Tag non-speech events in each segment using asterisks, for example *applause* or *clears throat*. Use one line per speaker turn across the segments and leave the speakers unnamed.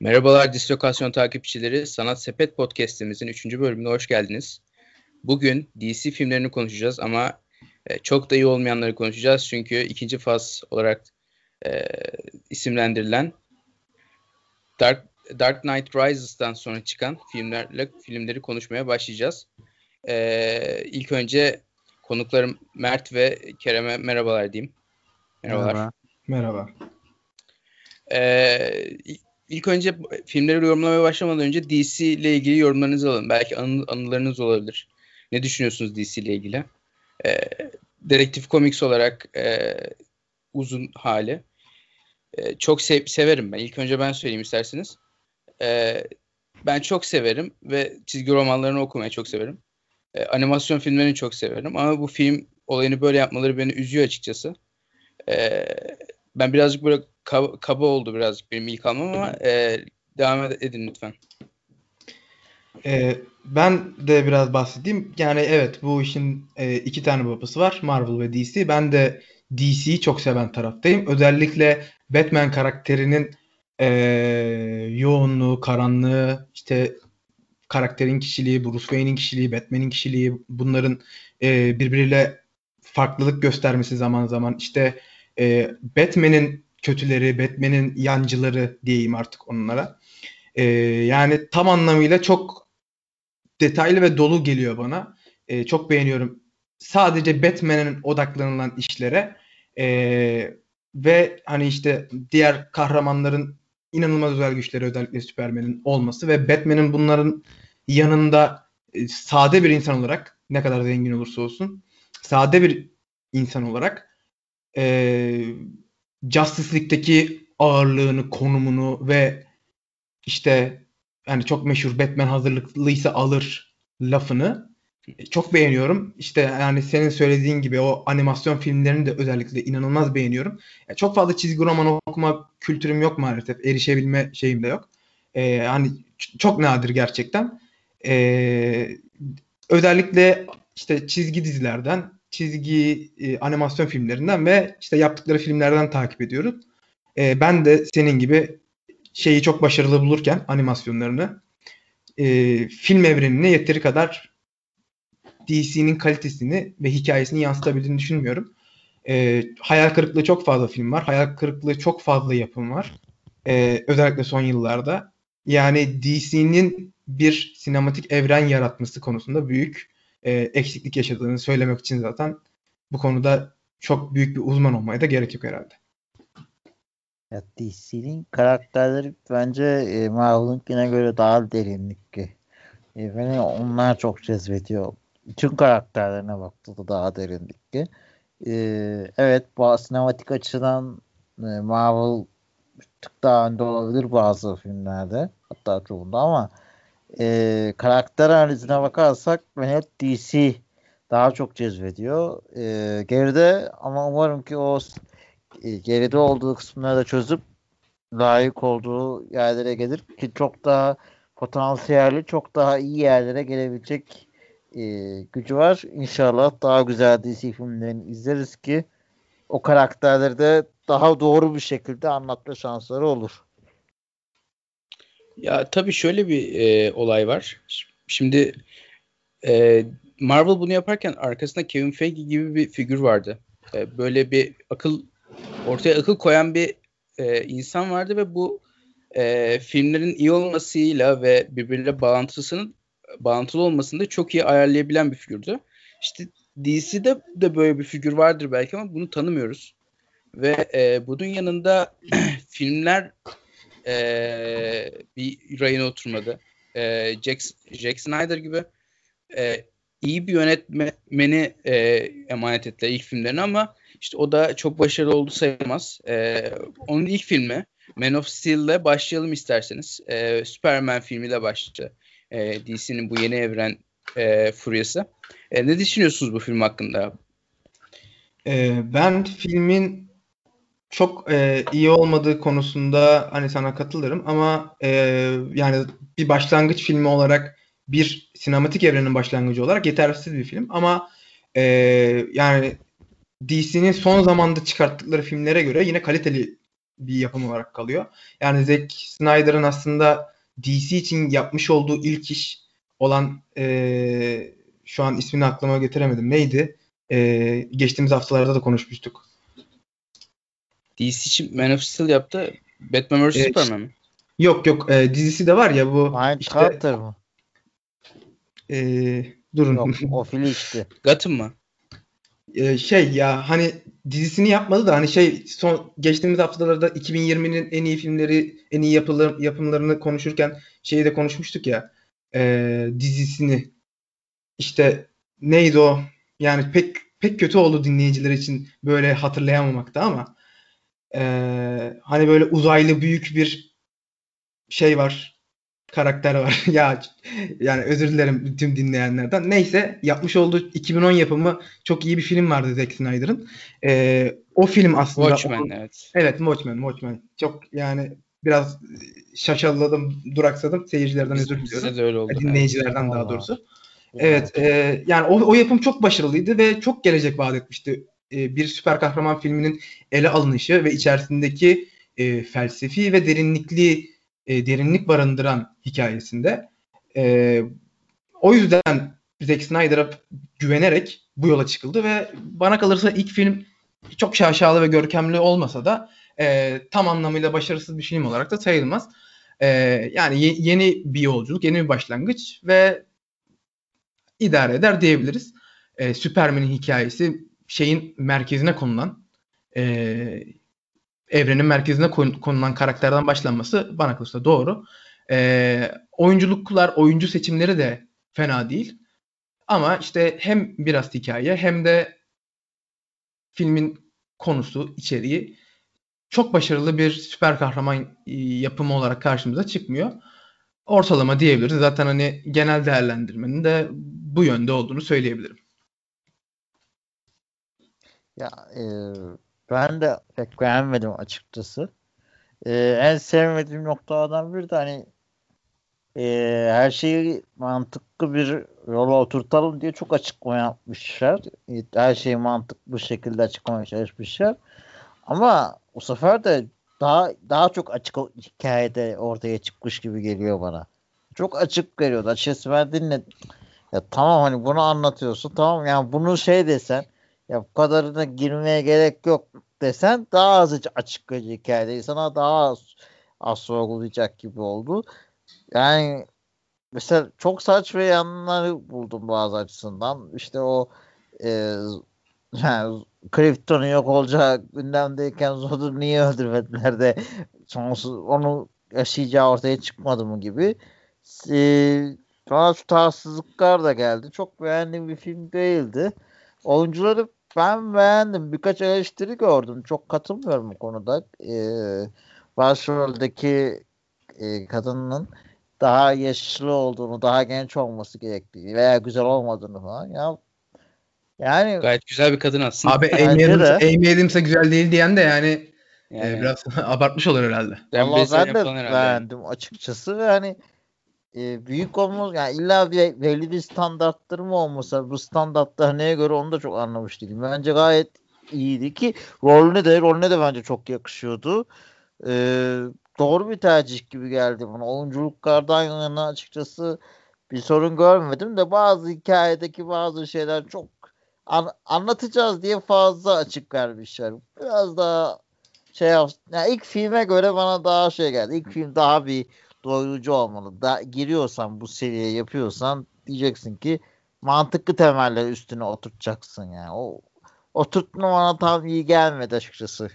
Merhabalar Dislokasyon takipçileri. Sanat Sepet Podcast'imizin 3. bölümüne hoş geldiniz. Bugün DC filmlerini konuşacağız ama e, çok da iyi olmayanları konuşacağız. Çünkü ikinci faz olarak e, isimlendirilen Dark, Dark Knight Rises'tan sonra çıkan filmlerle filmleri konuşmaya başlayacağız. E, ilk önce konuklarım Mert ve Kerem'e merhabalar diyeyim.
Merhabalar. Merhaba. Merhaba.
Ee, ilk önce filmleri yorumlamaya başlamadan önce DC ile ilgili yorumlarınızı alın. Belki anı, anılarınız olabilir. Ne düşünüyorsunuz DC ile ilgili? Ee, Dedektif Comics olarak e, uzun hali. E, çok sev severim ben. İlk önce ben söyleyeyim isterseniz. E, ben çok severim ve çizgi romanlarını okumayı çok severim. E, animasyon filmlerini çok severim. Ama bu film olayını böyle yapmaları beni üzüyor açıkçası. E, ben birazcık böyle kaba, kaba oldu birazcık benim ilk almam ama e, devam edin lütfen.
Ee, ben de biraz bahsedeyim. Yani evet bu işin e, iki tane babası var. Marvel ve DC. Ben de DC'yi çok seven taraftayım. Özellikle Batman karakterinin e, yoğunluğu, karanlığı, işte karakterin kişiliği, Bruce Wayne'in kişiliği, Batman'in kişiliği bunların e, birbiriyle farklılık göstermesi zaman zaman işte e, Batman'in kötüleri, Batman'in yancıları diyeyim artık onlara. E, yani tam anlamıyla çok detaylı ve dolu geliyor bana. E, çok beğeniyorum. Sadece Batman'in odaklanılan işlere e, ve hani işte diğer kahramanların inanılmaz özel güçleri özellikle Superman'in olması ve Batman'in bunların yanında e, sade bir insan olarak ne kadar zengin olursa olsun sade bir insan olarak e, Justice League'deki ağırlığını, konumunu ve işte yani çok meşhur Batman hazırlıklıysa alır lafını çok beğeniyorum. İşte yani senin söylediğin gibi o animasyon filmlerini de özellikle inanılmaz beğeniyorum. Yani çok fazla çizgi roman okuma kültürüm yok maalesef. Erişebilme şeyim de yok. Ee, hani çok nadir gerçekten. Ee, özellikle işte çizgi dizilerden çizgi e, animasyon filmlerinden ve işte yaptıkları filmlerden takip ediyoruz. E, ben de senin gibi şeyi çok başarılı bulurken animasyonlarını e, film evrenine yeteri kadar DC'nin kalitesini ve hikayesini yansıtabildiğini düşünmüyorum. E, hayal kırıklığı çok fazla film var. Hayal kırıklığı çok fazla yapım var. E, özellikle son yıllarda. Yani DC'nin bir sinematik evren yaratması konusunda büyük e, eksiklik yaşadığını söylemek için zaten bu konuda çok büyük bir uzman olmaya da gerek yok herhalde.
Ya DC'nin karakterleri bence e, Marvel'ınkine göre daha derinlikli. E, beni onlar çok cezbediyor. Tüm karakterlerine baktığında daha derinlikli. E, evet bu sinematik açıdan e, Marvel tık daha önde olabilir bazı filmlerde. Hatta çoğunda ama e, karakter analizine bakarsak beni hep DC daha çok cezbediyor. E, geride ama umarım ki o e, geride olduğu kısımları da çözüp layık olduğu yerlere gelir ki çok daha potansiyelli, çok daha iyi yerlere gelebilecek e, gücü var. İnşallah daha güzel DC filmlerini izleriz ki o karakterleri de daha doğru bir şekilde anlatma şansları olur.
Ya tabii şöyle bir e, olay var. Şimdi e, Marvel bunu yaparken arkasında Kevin Feige gibi bir figür vardı. E, böyle bir akıl ortaya akıl koyan bir e, insan vardı ve bu e, filmlerin iyi olmasıyla ve birbiriyle bağlantısının bağlantılı olmasını da çok iyi ayarlayabilen bir figürdü. İşte DC'de de böyle bir figür vardır belki ama bunu tanımıyoruz. Ve e, bunun yanında *clears throat* filmler e, bir rayına oturmadı. E, Jack, Jack Snyder gibi e, iyi bir yönetmeni e, emanet ettiler ilk filmlerini ama işte o da çok başarılı oldu sayılmaz. E, onun ilk filmi Man of Steel'le başlayalım isterseniz. E, Superman filmiyle başladı. E, DC'nin bu yeni evren e, furyası. E, ne düşünüyorsunuz bu film hakkında?
E, ben filmin çok e, iyi olmadığı konusunda hani sana katılırım ama e, yani bir başlangıç filmi olarak bir sinematik evrenin başlangıcı olarak yetersiz bir film ama e, yani DC'nin son zamanda çıkarttıkları filmlere göre yine kaliteli bir yapım olarak kalıyor. Yani Zack Snyder'ın aslında DC için yapmış olduğu ilk iş olan e, şu an ismini aklıma getiremedim. Neydi? E, geçtiğimiz haftalarda da konuşmuştuk.
DC için Man of Steel yaptı. Batman vs
Evet.
Superman mi?
Yok yok e, dizisi de var ya bu
Mind
işte
Carter mı?
e, durun.
Yok o fili işte. *laughs*
Gotham mı?
E, şey ya hani dizisini yapmadı da hani şey son geçtiğimiz haftalarda 2020'nin en iyi filmleri, en iyi yapılar, yapımlarını konuşurken şeyi de konuşmuştuk ya e, dizisini işte neydi o? Yani pek pek kötü oldu dinleyiciler için böyle hatırlayamamakta ama e, hani böyle uzaylı büyük bir şey var karakter var. *laughs* ya yani özür dilerim tüm dinleyenlerden. Neyse yapmış olduğu 2010 yapımı çok iyi bir film vardı Zack Snyder'ın. Ee, o film aslında
Watchmen
onun-
evet.
Evet Watchmen, Watchmen. Çok yani biraz şaşaladım, duraksadım. Seyircilerden
Biz-
özür diliyorum.
De öyle oldu.
Dinleyicilerden daha
Allah.
doğrusu. Evet, e, yani o, o yapım çok başarılıydı ve çok gelecek vaat etmişti. E, bir süper kahraman filminin ele alınışı ve içerisindeki e, felsefi ve derinlikli e, derinlik barındıran hikayesinde. E, o yüzden Zack Snyder'a güvenerek bu yola çıkıldı ve bana kalırsa ilk film çok şaşalı ve görkemli olmasa da e, tam anlamıyla başarısız bir film olarak da sayılmaz. E, yani ye- yeni bir yolculuk, yeni bir başlangıç ve idare eder diyebiliriz. E, Superman'in hikayesi şeyin merkezine konulan e, evrenin merkezine kon- konulan karakterden başlanması bana kalırsa doğru. E, oyunculuklar, oyuncu seçimleri de fena değil. Ama işte hem biraz hikaye hem de filmin konusu, içeriği çok başarılı bir süper kahraman e, yapımı olarak karşımıza çıkmıyor. Ortalama diyebiliriz. Zaten hani genel değerlendirmenin de bu yönde olduğunu söyleyebilirim.
Ya e, ben de pek beğenmedim açıkçası. E, en sevmediğim noktalardan biri de hani e, her şeyi mantıklı bir yola oturtalım diye çok açıklama yapmışlar. Her şeyi mantıklı şekilde açıklamaya çalışmışlar. Ama o sefer de daha daha çok açık hikayede ortaya çıkmış gibi geliyor bana. Çok açık veriyordu. Açıkçası ben dinledim. Ya tamam hani bunu anlatıyorsun. Tamam yani bunu şey desen ya bu kadarına girmeye gerek yok desen daha az açıklayıcı hikayede sana daha az, az sorgulayacak gibi oldu. Yani mesela çok saçma yanları buldum bazı açısından. İşte o e, *laughs* yani Krypton'un yok olacağı gündemdeyken Zod'u niye öldürmediler de sonsuz onu yaşayacağı ortaya çıkmadı mı gibi. E, bana tutarsızlıklar da geldi. Çok beğendiğim bir film değildi. Oyuncuları ben beğendim. Birkaç eleştiri gördüm. Çok katılmıyorum bu konuda. Ee, başroldeki e, kadının daha yaşlı olduğunu, daha genç olması gerektiği veya güzel olmadığını falan. Ya yani
Gayet güzel bir kadın aslında.
Abi Amy Adams'a güzel değil diyen de yani,
yani,
e, biraz *laughs* abartmış olur herhalde.
ben,
ben de beğendim açıkçası ve hani e, büyük olmaz yani illa bir belli bir standartları mı olmasa bu standartlar neye göre onu da çok anlamış değilim. Bence gayet iyiydi ki rolüne de rolüne de bence çok yakışıyordu. E, doğru bir tercih gibi geldi bana. Oyunculuklardan yana açıkçası bir sorun görmedim de bazı hikayedeki bazı şeyler çok an- anlatacağız diye fazla açık vermişler. Biraz daha şey yani ilk filme göre bana daha şey geldi. İlk film daha bir doyurucu olmalı. Da, giriyorsan bu seviyeye yapıyorsan diyeceksin ki mantıklı temeller üstüne oturtacaksın yani. O oturtma bana tam iyi gelmedi açıkçası.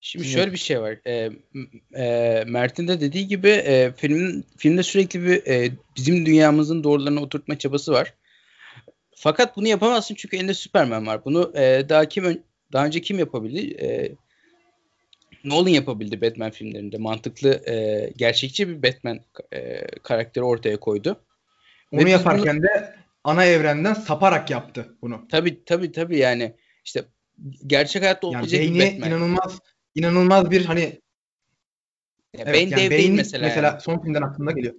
Şimdi
Şimdi-
şöyle bir şey var. M- e, Mert'in de dediği gibi e, filmin filmde sürekli bir e, bizim dünyamızın doğrularını oturtma çabası var. Fakat bunu yapamazsın çünkü elinde Superman var. Bunu e, daha kim daha önce kim yapabildi? E, Nolan yapabildi Batman filmlerinde. Mantıklı, e, gerçekçi bir Batman e, karakteri ortaya koydu. Ve
Onu
biz
yaparken de ana evrenden saparak yaptı bunu.
Tabii tabii tabii yani işte gerçek hayatta
Yani
olmayacak bir Batman.
inanılmaz inanılmaz bir hani
Ya
Evet,
Bane
yani
dev
Bane
değil mesela. yani.
son filmden aklımda geliyor.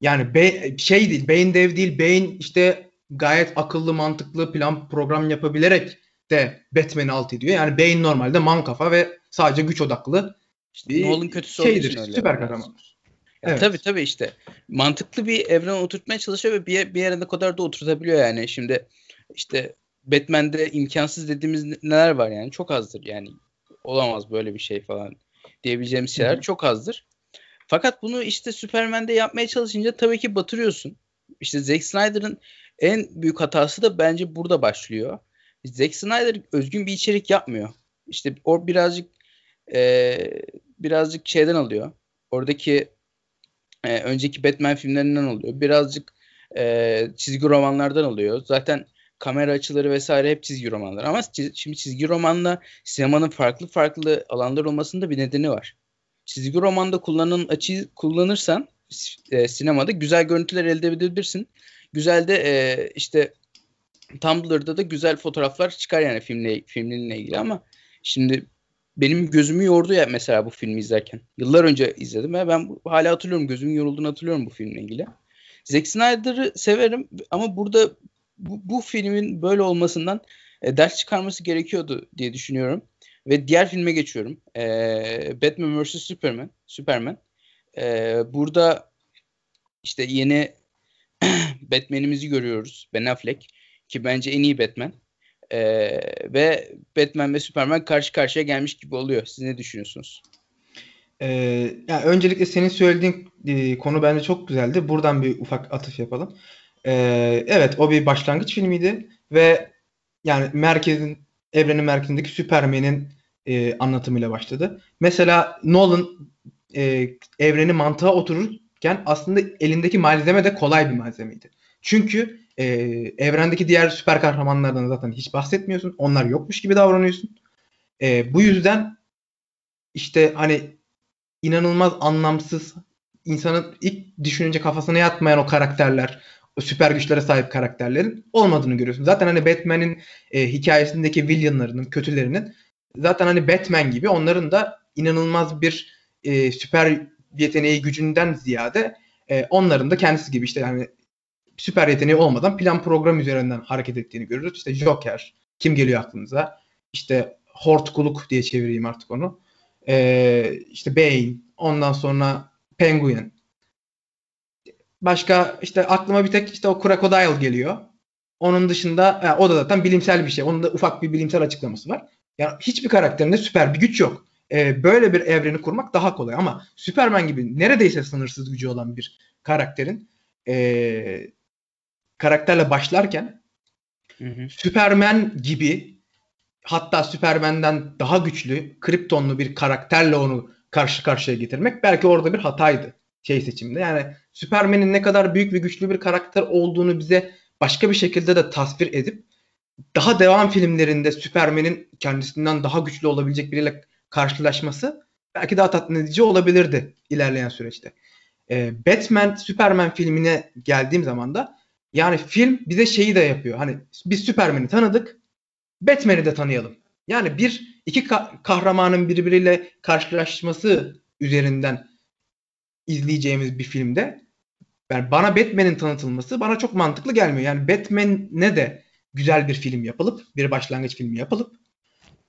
Yani Bane, şey değil, Bane dev değil. Bane işte gayet akıllı, mantıklı plan program yapabilerek de Batman'i alt ediyor. Yani Bane normalde man kafa ve sadece güç odaklı
İşte bir Nolan kötüsü şeydir,
öyle süper kahramandır.
Evet. Tabii tabii işte mantıklı bir evren oturtmaya çalışıyor ve bir, bir yere kadar da oturtabiliyor yani. Şimdi işte Batman'de imkansız dediğimiz neler var yani çok azdır yani olamaz böyle bir şey falan diyebileceğimiz şeyler Hı-hı. çok azdır. Fakat bunu işte Superman'de yapmaya çalışınca tabii ki batırıyorsun. İşte Zack Snyder'ın en büyük hatası da bence burada başlıyor. Zack Snyder özgün bir içerik yapmıyor. İşte o birazcık e, birazcık şeyden alıyor. Oradaki e, önceki Batman filmlerinden alıyor. Birazcık e, çizgi romanlardan alıyor. Zaten kamera açıları vesaire hep çizgi romanlar. Ama çiz, şimdi çizgi romanla sinemanın farklı farklı alanlar olmasında bir nedeni var. Çizgi romanda kullanılan açıyı kullanırsan e, sinemada güzel görüntüler elde edebilirsin. Güzel de e, işte Tumblr'da da güzel fotoğraflar çıkar yani filmle filmle ilgili ama şimdi benim gözümü yordu ya mesela bu filmi izlerken. Yıllar önce izledim ve ben hala hatırlıyorum. Gözümün yorulduğunu hatırlıyorum bu filmle ilgili. Zack Snyder'ı severim ama burada bu, bu filmin böyle olmasından e, ders çıkarması gerekiyordu diye düşünüyorum. Ve diğer filme geçiyorum. E, Batman vs Superman. Superman. E, burada işte yeni *clears throat* Batman'imizi görüyoruz. Ben Affleck. Ki bence en iyi Batman. E, ve Batman ve Superman karşı karşıya gelmiş gibi oluyor. Siz ne düşünüyorsunuz?
Ee, yani öncelikle senin söylediğin e, konu bence çok güzeldi. Buradan bir ufak atıf yapalım. Ee, evet o bir başlangıç filmiydi ve yani merkezin evrenin merkezindeki Superman'in e, anlatımıyla başladı. Mesela Nolan e, evreni mantığa otururken aslında elindeki malzeme de kolay bir malzemeydi. Çünkü e, evrendeki diğer süper kahramanlardan zaten hiç bahsetmiyorsun. Onlar yokmuş gibi davranıyorsun. E, bu yüzden işte hani inanılmaz anlamsız insanın ilk düşününce kafasına yatmayan o karakterler, o süper güçlere sahip karakterlerin olmadığını görüyorsun. Zaten hani Batman'in e, hikayesindeki villainlarının, kötülerinin zaten hani Batman gibi onların da inanılmaz bir e, süper yeteneği gücünden ziyade e, onların da kendisi gibi işte yani süper yeteneği olmadan plan program üzerinden hareket ettiğini görürüz. İşte Joker, kim geliyor aklınıza? İşte Hortkuluk diye çevireyim artık onu. Ee, işte Bane, ondan sonra Penguin. Başka işte aklıma bir tek işte o Crocodile geliyor. Onun dışında yani o da zaten bilimsel bir şey. Onun da ufak bir bilimsel açıklaması var. Yani hiçbir karakterinde süper bir güç yok. Ee, böyle bir evreni kurmak daha kolay ama Superman gibi neredeyse sınırsız gücü olan bir karakterin e, karakterle başlarken hı hı. Superman gibi hatta Superman'den daha güçlü Kryptonlu bir karakterle onu karşı karşıya getirmek belki orada bir hataydı şey seçimde. Yani Superman'in ne kadar büyük ve güçlü bir karakter olduğunu bize başka bir şekilde de tasvir edip daha devam filmlerinde Superman'in kendisinden daha güçlü olabilecek biriyle karşılaşması belki daha tatmin edici olabilirdi ilerleyen süreçte. Ee, Batman Superman filmine geldiğim zaman da yani film bize şeyi de yapıyor. Hani biz Superman'i tanıdık. Batman'i de tanıyalım. Yani bir iki ka- kahramanın birbiriyle karşılaşması üzerinden izleyeceğimiz bir filmde yani bana Batman'in tanıtılması bana çok mantıklı gelmiyor. Yani Batman'e de güzel bir film yapılıp, bir başlangıç filmi yapılıp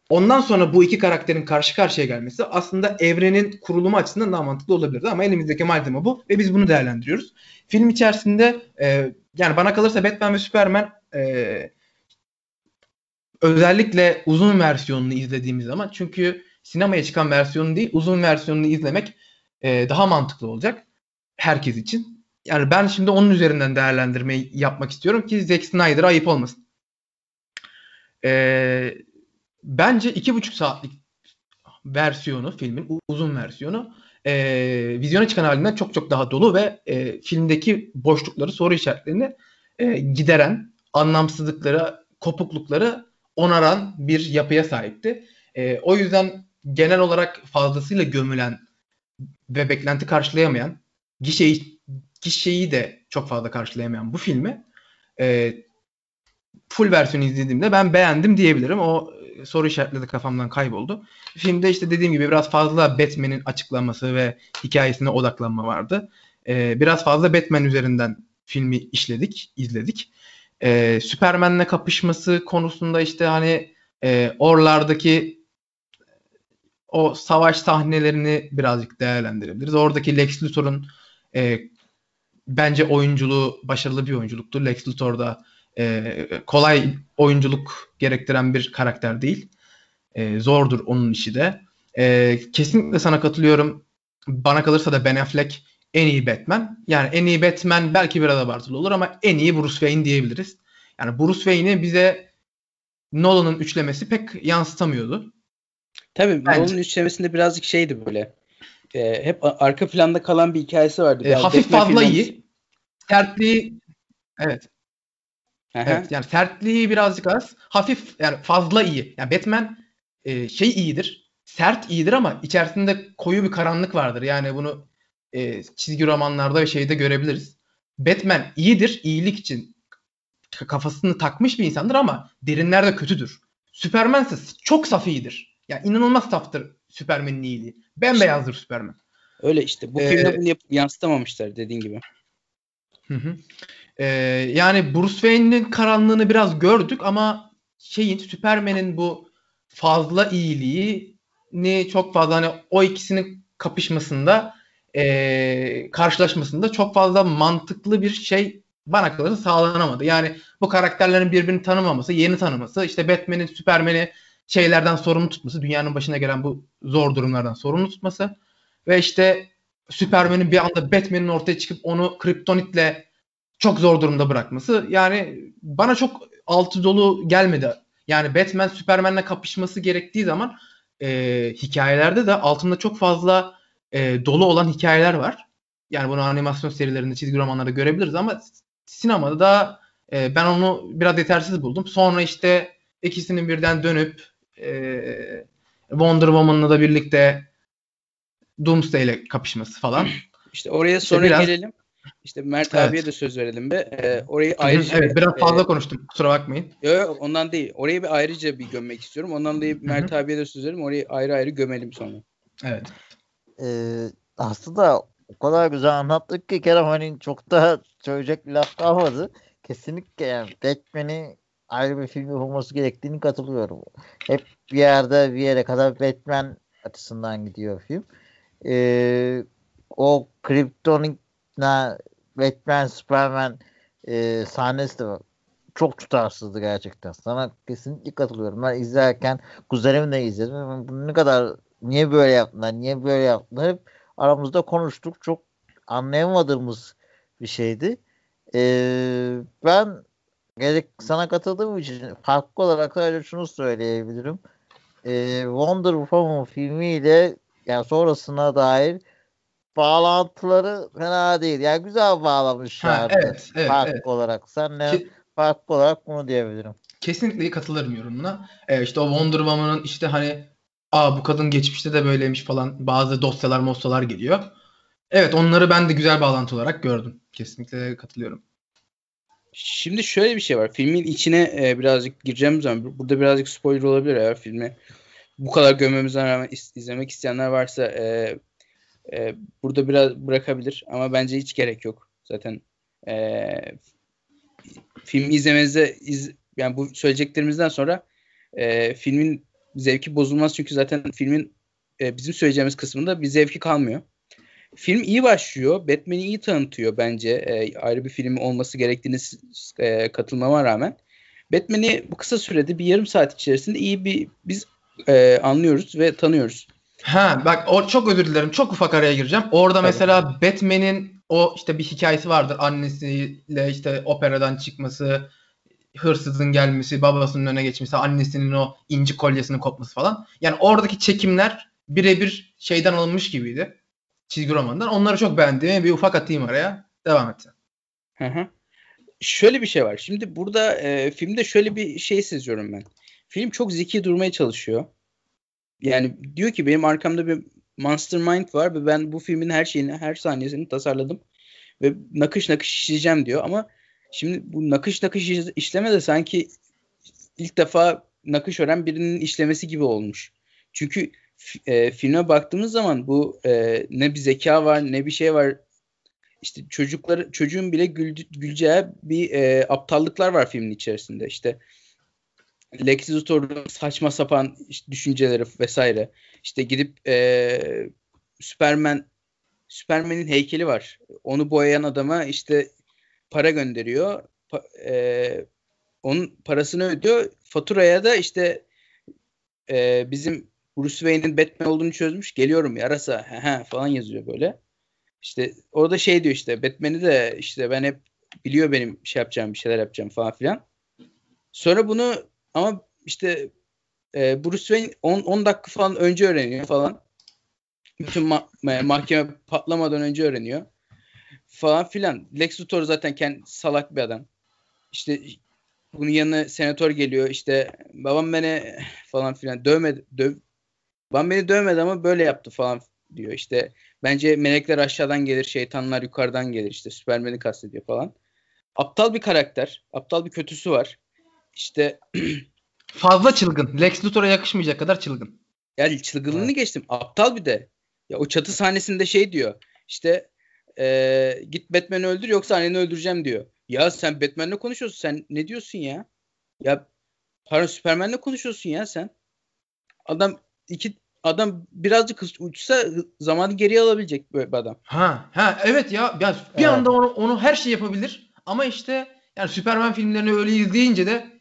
ondan sonra bu iki karakterin karşı karşıya gelmesi aslında evrenin kurulumu açısından daha mantıklı olabilirdi ama elimizdeki malzeme bu ve biz bunu değerlendiriyoruz. Film içerisinde e, yani bana kalırsa Batman ve Superman e, özellikle uzun versiyonunu izlediğimiz zaman çünkü sinemaya çıkan versiyonu değil uzun versiyonunu izlemek e, daha mantıklı olacak herkes için. Yani ben şimdi onun üzerinden değerlendirmeyi yapmak istiyorum ki Zack Snyder'a ayıp olmasın. E, bence iki buçuk saatlik versiyonu filmin uzun versiyonu e, vizyona çıkan halinden çok çok daha dolu ve e, filmdeki boşlukları, soru işaretlerini e, gideren, anlamsızlıkları, kopuklukları onaran bir yapıya sahipti. E, o yüzden genel olarak fazlasıyla gömülen ve beklenti karşılayamayan, gişeyi, gişeyi de çok fazla karşılayamayan bu filmi e, full versiyonu izlediğimde ben beğendim diyebilirim. O soru işaretleri kafamdan kayboldu. Filmde işte dediğim gibi biraz fazla Batman'in açıklaması ve hikayesine odaklanma vardı. Ee, biraz fazla Batman üzerinden filmi işledik, izledik. Ee, Superman'le kapışması konusunda işte hani e, oralardaki o savaş sahnelerini birazcık değerlendirebiliriz. Oradaki Lex Luthor'un e, bence oyunculuğu başarılı bir oyunculuktur. Lex Luthor da e, kolay oyunculuk gerektiren bir karakter değil. E, zordur onun işi de. E, kesinlikle sana katılıyorum. Bana kalırsa da Ben Affleck en iyi Batman. Yani en iyi Batman belki biraz abartılı olur ama en iyi Bruce Wayne diyebiliriz. Yani Bruce Wayne'i bize Nolan'ın üçlemesi pek yansıtamıyordu.
Tabii Bence. Nolan'ın üçlemesinde birazcık şeydi böyle. E, hep arka planda kalan bir hikayesi vardı.
E, hafif Batman fazla iyi. Sertliği evet. Evet. Yani sertliği birazcık az. Hafif yani fazla iyi. Yani Batman e, şey iyidir. Sert iyidir ama içerisinde koyu bir karanlık vardır. Yani bunu e, çizgi romanlarda ve şeyde görebiliriz. Batman iyidir, iyilik için kafasını takmış bir insandır ama derinlerde kötüdür. Superman ise çok saf iyidir. Yani inanılmaz saftır Superman'in iyiliği. Bembeyazdır işte, Superman.
Öyle işte. Bu ee, filmde bunu yap- yansıtamamışlar dediğin gibi.
Hı hı. Ee, yani Bruce Wayne'in karanlığını biraz gördük ama şeyin Superman'in bu fazla iyiliğini çok fazla hani o ikisinin kapışmasında e, karşılaşmasında çok fazla mantıklı bir şey bana kalırsa sağlanamadı. Yani bu karakterlerin birbirini tanımaması, yeni tanıması, işte Batman'in, Superman'i şeylerden sorumlu tutması, dünyanın başına gelen bu zor durumlardan sorumlu tutması ve işte Superman'in bir anda Batman'in ortaya çıkıp onu kriptonitle çok zor durumda bırakması. Yani bana çok altı dolu gelmedi. Yani Batman Superman'le kapışması gerektiği zaman e, hikayelerde de altında çok fazla e, dolu olan hikayeler var. Yani bunu animasyon serilerinde, çizgi romanlarda görebiliriz ama sinemada da e, ben onu biraz yetersiz buldum. Sonra işte ikisinin birden dönüp e, Wonder Woman'la da birlikte Doomsday ile kapışması falan.
İşte oraya sonra işte biraz... gelelim. İşte Mert evet. abiye de söz verelim be. Ee, orayı ayrıca
Evet, biraz fazla e, konuştum. Kusura bakmayın.
Yok ondan değil. Orayı bir ayrıca bir gömmek istiyorum. Ondan da Mert Hı-hı. abiye de söz verelim. Orayı ayrı ayrı gömelim sonra.
Evet.
Ee, aslında o kadar güzel anlattık ki Kerem hani çok da söyleyecek bir laf kalmadı. Kesinlikle yani Batman'i ayrı bir film yapılması gerektiğini katılıyorum. Hep bir yerde bir yere kadar Batman açısından gidiyor film. Ee, o Krypton'la Batman, Superman e, sahnesi de çok tutarsızdı gerçekten. Sana kesinlikle katılıyorum. Ben izlerken kuzenimle izledim. Bunu ne kadar niye böyle yaptılar, niye böyle yaptılar hep aramızda konuştuk. Çok anlayamadığımız bir şeydi. Ee, ben gerek sana katıldığım için farklı olarak sadece şunu söyleyebilirim. Ee, Wonder Woman filmiyle yani sonrasına dair bağlantıları fena değil. Yani güzel bağlamışlardı. Ha, evet, evet, farklı evet. olarak. Sen ne Ki, farklı olarak bunu diyebilirim.
Kesinlikle katılırım yorumuna. Ee, işte o Wonder Woman'ın işte hani aa bu kadın geçmişte de böyleymiş falan bazı dosyalar mosyalar geliyor. Evet onları ben de güzel bağlantı olarak gördüm. Kesinlikle katılıyorum.
Şimdi şöyle bir şey var. Filmin içine e, birazcık gireceğim zaman burada birazcık spoiler olabilir eğer filmi bu kadar gömmemizden rağmen iz, izlemek isteyenler varsa e, e, burada biraz bırakabilir ama bence hiç gerek yok. Zaten e, film izlemenize iz, yani bu söyleyeceklerimizden sonra e, filmin zevki bozulmaz çünkü zaten filmin e, bizim söyleyeceğimiz kısmında bir zevki kalmıyor. Film iyi başlıyor. Batman'i iyi tanıtıyor bence. E, ayrı bir film olması gerektiğini e, katılmama rağmen. Batman'i bu kısa sürede bir yarım saat içerisinde iyi bir biz e, anlıyoruz ve tanıyoruz.
Ha bak o çok özür dilerim. Çok ufak araya gireceğim. Orada Tabii. mesela Batman'in o işte bir hikayesi vardır. Annesiyle işte operadan çıkması, hırsızın gelmesi, babasının önüne geçmesi, annesinin o inci kolyesini kopması falan. Yani oradaki çekimler birebir şeyden alınmış gibiydi. Çizgi romandan. Onları çok beğendim. Bir ufak atayım araya. Devam et.
Hı hı. Şöyle bir şey var. Şimdi burada e, filmde şöyle bir şey seziyorum ben. Film çok zeki durmaya çalışıyor. Yani diyor ki benim arkamda bir mastermind var ve ben bu filmin her şeyini, her saniyesini tasarladım ve nakış nakış işleyeceğim diyor ama şimdi bu nakış nakış işleme de sanki ilk defa nakış öğren birinin işlemesi gibi olmuş. Çünkü e, filme baktığımız zaman bu e, ne bir zeka var ne bir şey var. İşte çocukları çocuğun bile gül, güleceği bir e, aptallıklar var filmin içerisinde. İşte Lex Luthor'un saçma sapan işte düşünceleri vesaire. İşte gidip e, Superman Superman'in heykeli var. Onu boyayan adama işte para gönderiyor. Pa, e, onun parasını ödüyor. Faturaya da işte e, bizim Bruce Wayne'in Batman olduğunu çözmüş. Geliyorum yarasa he falan yazıyor böyle. İşte orada şey diyor işte Batman'i de işte ben hep biliyor benim şey yapacağım bir şeyler yapacağım falan filan. Sonra bunu ama işte e, Bruce Wayne 10 dakika falan önce öğreniyor falan. Bütün ma- mahkeme patlamadan önce öğreniyor. Falan filan. Lex Luthor zaten kendi salak bir adam. İşte bunun yanına senatör geliyor. İşte babam beni falan filan dövmedi. Döv, babam beni dövmedi ama böyle yaptı falan diyor. İşte bence melekler aşağıdan gelir, şeytanlar yukarıdan gelir. İşte Süpermen'i kastediyor falan. Aptal bir karakter. Aptal bir kötüsü var. İşte *clears throat*
fazla çılgın. Lex Luthor'a yakışmayacak kadar çılgın.
Yani çılgınlığını evet. geçtim. Aptal bir de. Ya o çatı sahnesinde şey diyor. İşte ee, git Batman'i öldür yoksa anneni öldüreceğim diyor. Ya sen Batman'le konuşuyorsun. Sen ne diyorsun ya? Ya pardon Superman'le konuşuyorsun ya sen. Adam iki adam birazcık uçsa zamanı geriye alabilecek böyle bir adam.
Ha ha evet ya. Ya bir evet. anda onu, onu her şey yapabilir ama işte yani Superman filmlerini öyle izleyince de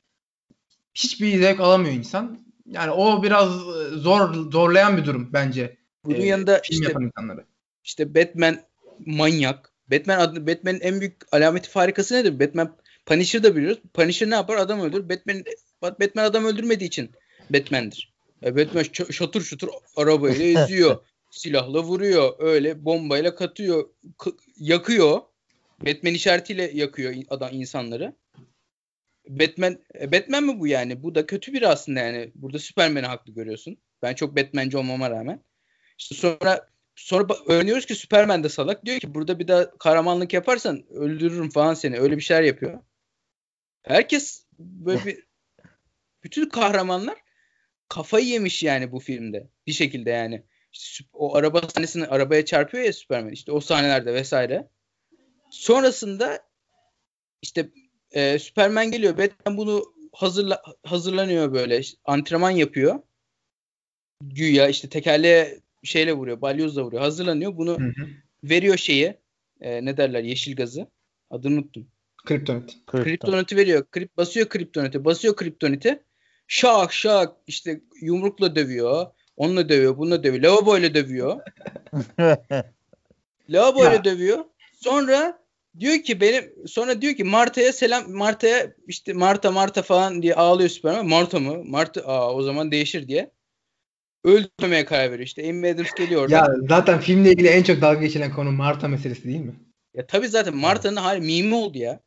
hiçbir zevk alamıyor insan. Yani o biraz zor zorlayan bir durum bence.
Bunun ee, yanında film işte, yapan insanları. İşte Batman manyak. Batman adı Batman'in en büyük alameti farikası nedir? Batman Punisher'ı da biliyoruz. Punisher ne yapar? Adam öldürür. Batman Batman adam öldürmediği için Batman'dir. E Batman şatır şutur arabayla *laughs* eziyor. silahla vuruyor. Öyle bombayla katıyor. yakıyor. Batman işaretiyle yakıyor adam insanları. Batman e, Batman mi bu yani? Bu da kötü biri aslında yani. Burada Superman'i haklı görüyorsun. Ben çok Batman'ci olmama rağmen. İşte sonra sonra öğreniyoruz ki Superman de salak. Diyor ki burada bir daha kahramanlık yaparsan öldürürüm falan seni. Öyle bir şeyler yapıyor. Herkes böyle bir *laughs* bütün kahramanlar kafayı yemiş yani bu filmde. Bir şekilde yani. İşte o araba sahnesini arabaya çarpıyor ya Superman. İşte o sahnelerde vesaire. Sonrasında işte e, Superman geliyor. Batman bunu hazırla, hazırlanıyor böyle. Antrenman yapıyor. Güya işte tekerleğe şeyle vuruyor. Balyozla vuruyor. Hazırlanıyor. Bunu hı hı. veriyor şeyi. E, ne derler? Yeşil gazı. Adını unuttum.
Kriptonit.
Kriptonit'i veriyor. Krip, basıyor kriptoniti. Basıyor kriptoniti. Şak şak işte yumrukla dövüyor. Onunla dövüyor. Bununla dövüyor. Lavaboyla dövüyor. *laughs* Lavaboyla dövüyor. Sonra diyor ki benim sonra diyor ki Marta'ya selam Marta'ya işte Marta Marta falan diye ağlıyor Superman. Marta mı? Marta aa o zaman değişir diye. Öldürmemeye karar veriyor. İşte Amy Adams geliyor orada.
Ya zaten filmle ilgili en çok dalga geçilen konu Marta meselesi değil mi?
Ya tabii zaten Marta'nın hali mimi oldu ya.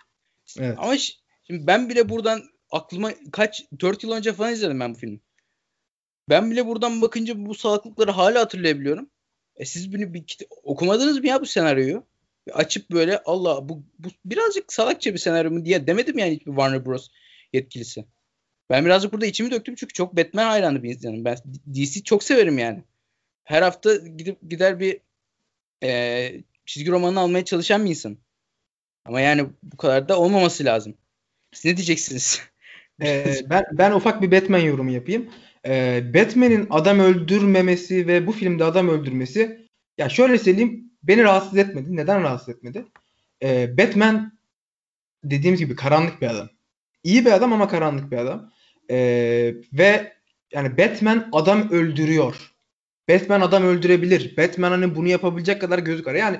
Evet. Ama şimdi ben bile buradan aklıma kaç 4 yıl önce falan izledim ben bu filmi. Ben bile buradan bakınca bu salaklıkları hala hatırlayabiliyorum. E siz bunu bir okumadınız mı ya bu senaryoyu? Açıp böyle Allah bu, bu birazcık salakça bir senaryo mu diye demedim yani hiçbir Warner Bros yetkilisi. Ben birazcık burada içimi döktüm çünkü çok Batman hayranı bir insanım. Ben DC çok severim yani. Her hafta gidip gider bir e, çizgi romanını almaya çalışan bir insan. Ama yani bu kadar da olmaması lazım. Siz ne diyeceksiniz?
ee, ben ben ufak bir Batman yorumu yapayım. Ee, Batman'in adam öldürmemesi ve bu filmde adam öldürmesi ya şöyle söyleyeyim beni rahatsız etmedi. Neden rahatsız etmedi? Ee, Batman dediğimiz gibi karanlık bir adam. İyi bir adam ama karanlık bir adam. Ee, ve yani Batman adam öldürüyor. Batman adam öldürebilir. Batman hani bunu yapabilecek kadar gözü kara. Yani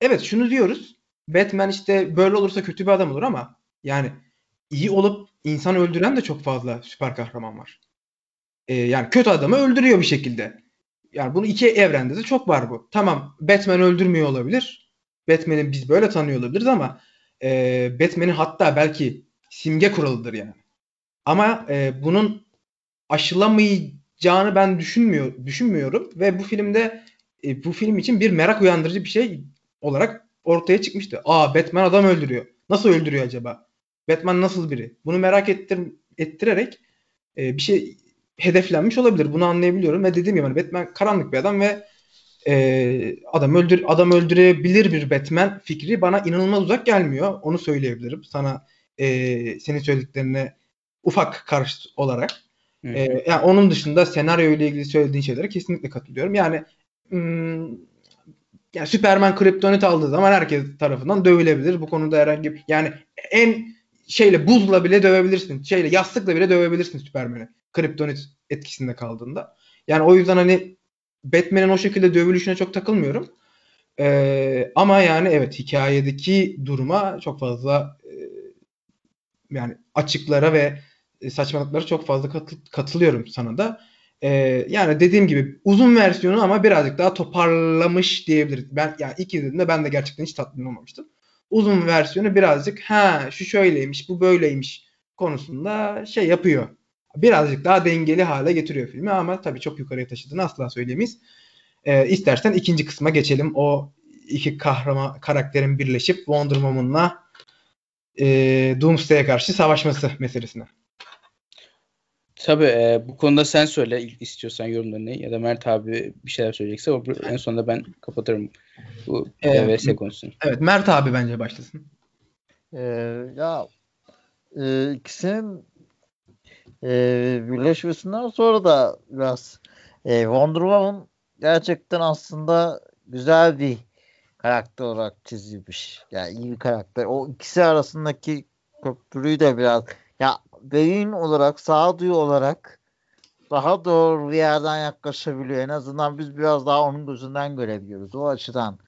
evet şunu diyoruz. Batman işte böyle olursa kötü bir adam olur ama yani iyi olup insan öldüren de çok fazla süper kahraman var. Ee, yani kötü adamı öldürüyor bir şekilde yani bunu iki evrende de çok var bu. Tamam Batman öldürmüyor olabilir. Batman'i biz böyle tanıyor olabiliriz ama e, Batman'in hatta belki simge kuralıdır yani. Ama e, bunun aşılamayacağını ben düşünmüyor düşünmüyorum ve bu filmde e, bu film için bir merak uyandırıcı bir şey olarak ortaya çıkmıştı. Aa Batman adam öldürüyor. Nasıl öldürüyor acaba? Batman nasıl biri? Bunu merak ettir, ettirerek e, bir şey hedeflenmiş olabilir. Bunu anlayabiliyorum ve dediğim gibi hani Batman karanlık bir adam ve e, adam öldür adam öldürebilir bir Batman fikri bana inanılmaz uzak gelmiyor. Onu söyleyebilirim. Sana e, senin söylediklerine ufak karış olarak. Ee, yani onun dışında senaryo ile ilgili söylediğin şeylere kesinlikle katılıyorum. Yani hmm, yani Superman kriptonit aldığı zaman herkes tarafından dövülebilir. Bu konuda herhangi bir yani en şeyle buzla bile dövebilirsin. Şeyle yastıkla bile dövebilirsin Superman'i. Kriptonit etkisinde kaldığında. Yani o yüzden hani Batman'in o şekilde dövülüşüne çok takılmıyorum. Ee, ama yani evet hikayedeki duruma çok fazla e, yani açıklara ve saçmalıklara çok fazla kat, katılıyorum sana da. Ee, yani dediğim gibi uzun versiyonu ama birazcık daha toparlamış diyebiliriz. Ben yani ilk izlediğimde ben de gerçekten hiç tatmin olmamıştım. Uzun versiyonu birazcık ha şu şöyleymiş bu böyleymiş konusunda şey yapıyor. Birazcık daha dengeli hale getiriyor filmi ama tabii çok yukarıya taşıdığını asla söyleyemeyiz. Ee, istersen ikinci kısma geçelim. O iki kahraman karakterin birleşip Wonder Woman'la e, Doomsday'e karşı savaşması meselesine.
Tabii e, bu konuda sen söyle istiyorsan yorumlarını ya da Mert abi bir şeyler söyleyecekse en sonunda ben kapatırım bu ee, VS konusunu.
Evet Mert abi bence başlasın.
Ee, ya e, ikisinin e, birleşmesinden sonra da biraz e, Wonder Woman gerçekten aslında güzel bir karakter olarak çizilmiş. Yani iyi bir karakter. O ikisi arasındaki köprüyü de biraz ya beyin olarak, sağduyu olarak daha doğru bir yerden yaklaşabiliyor. En azından biz biraz daha onun gözünden görebiliyoruz. O açıdan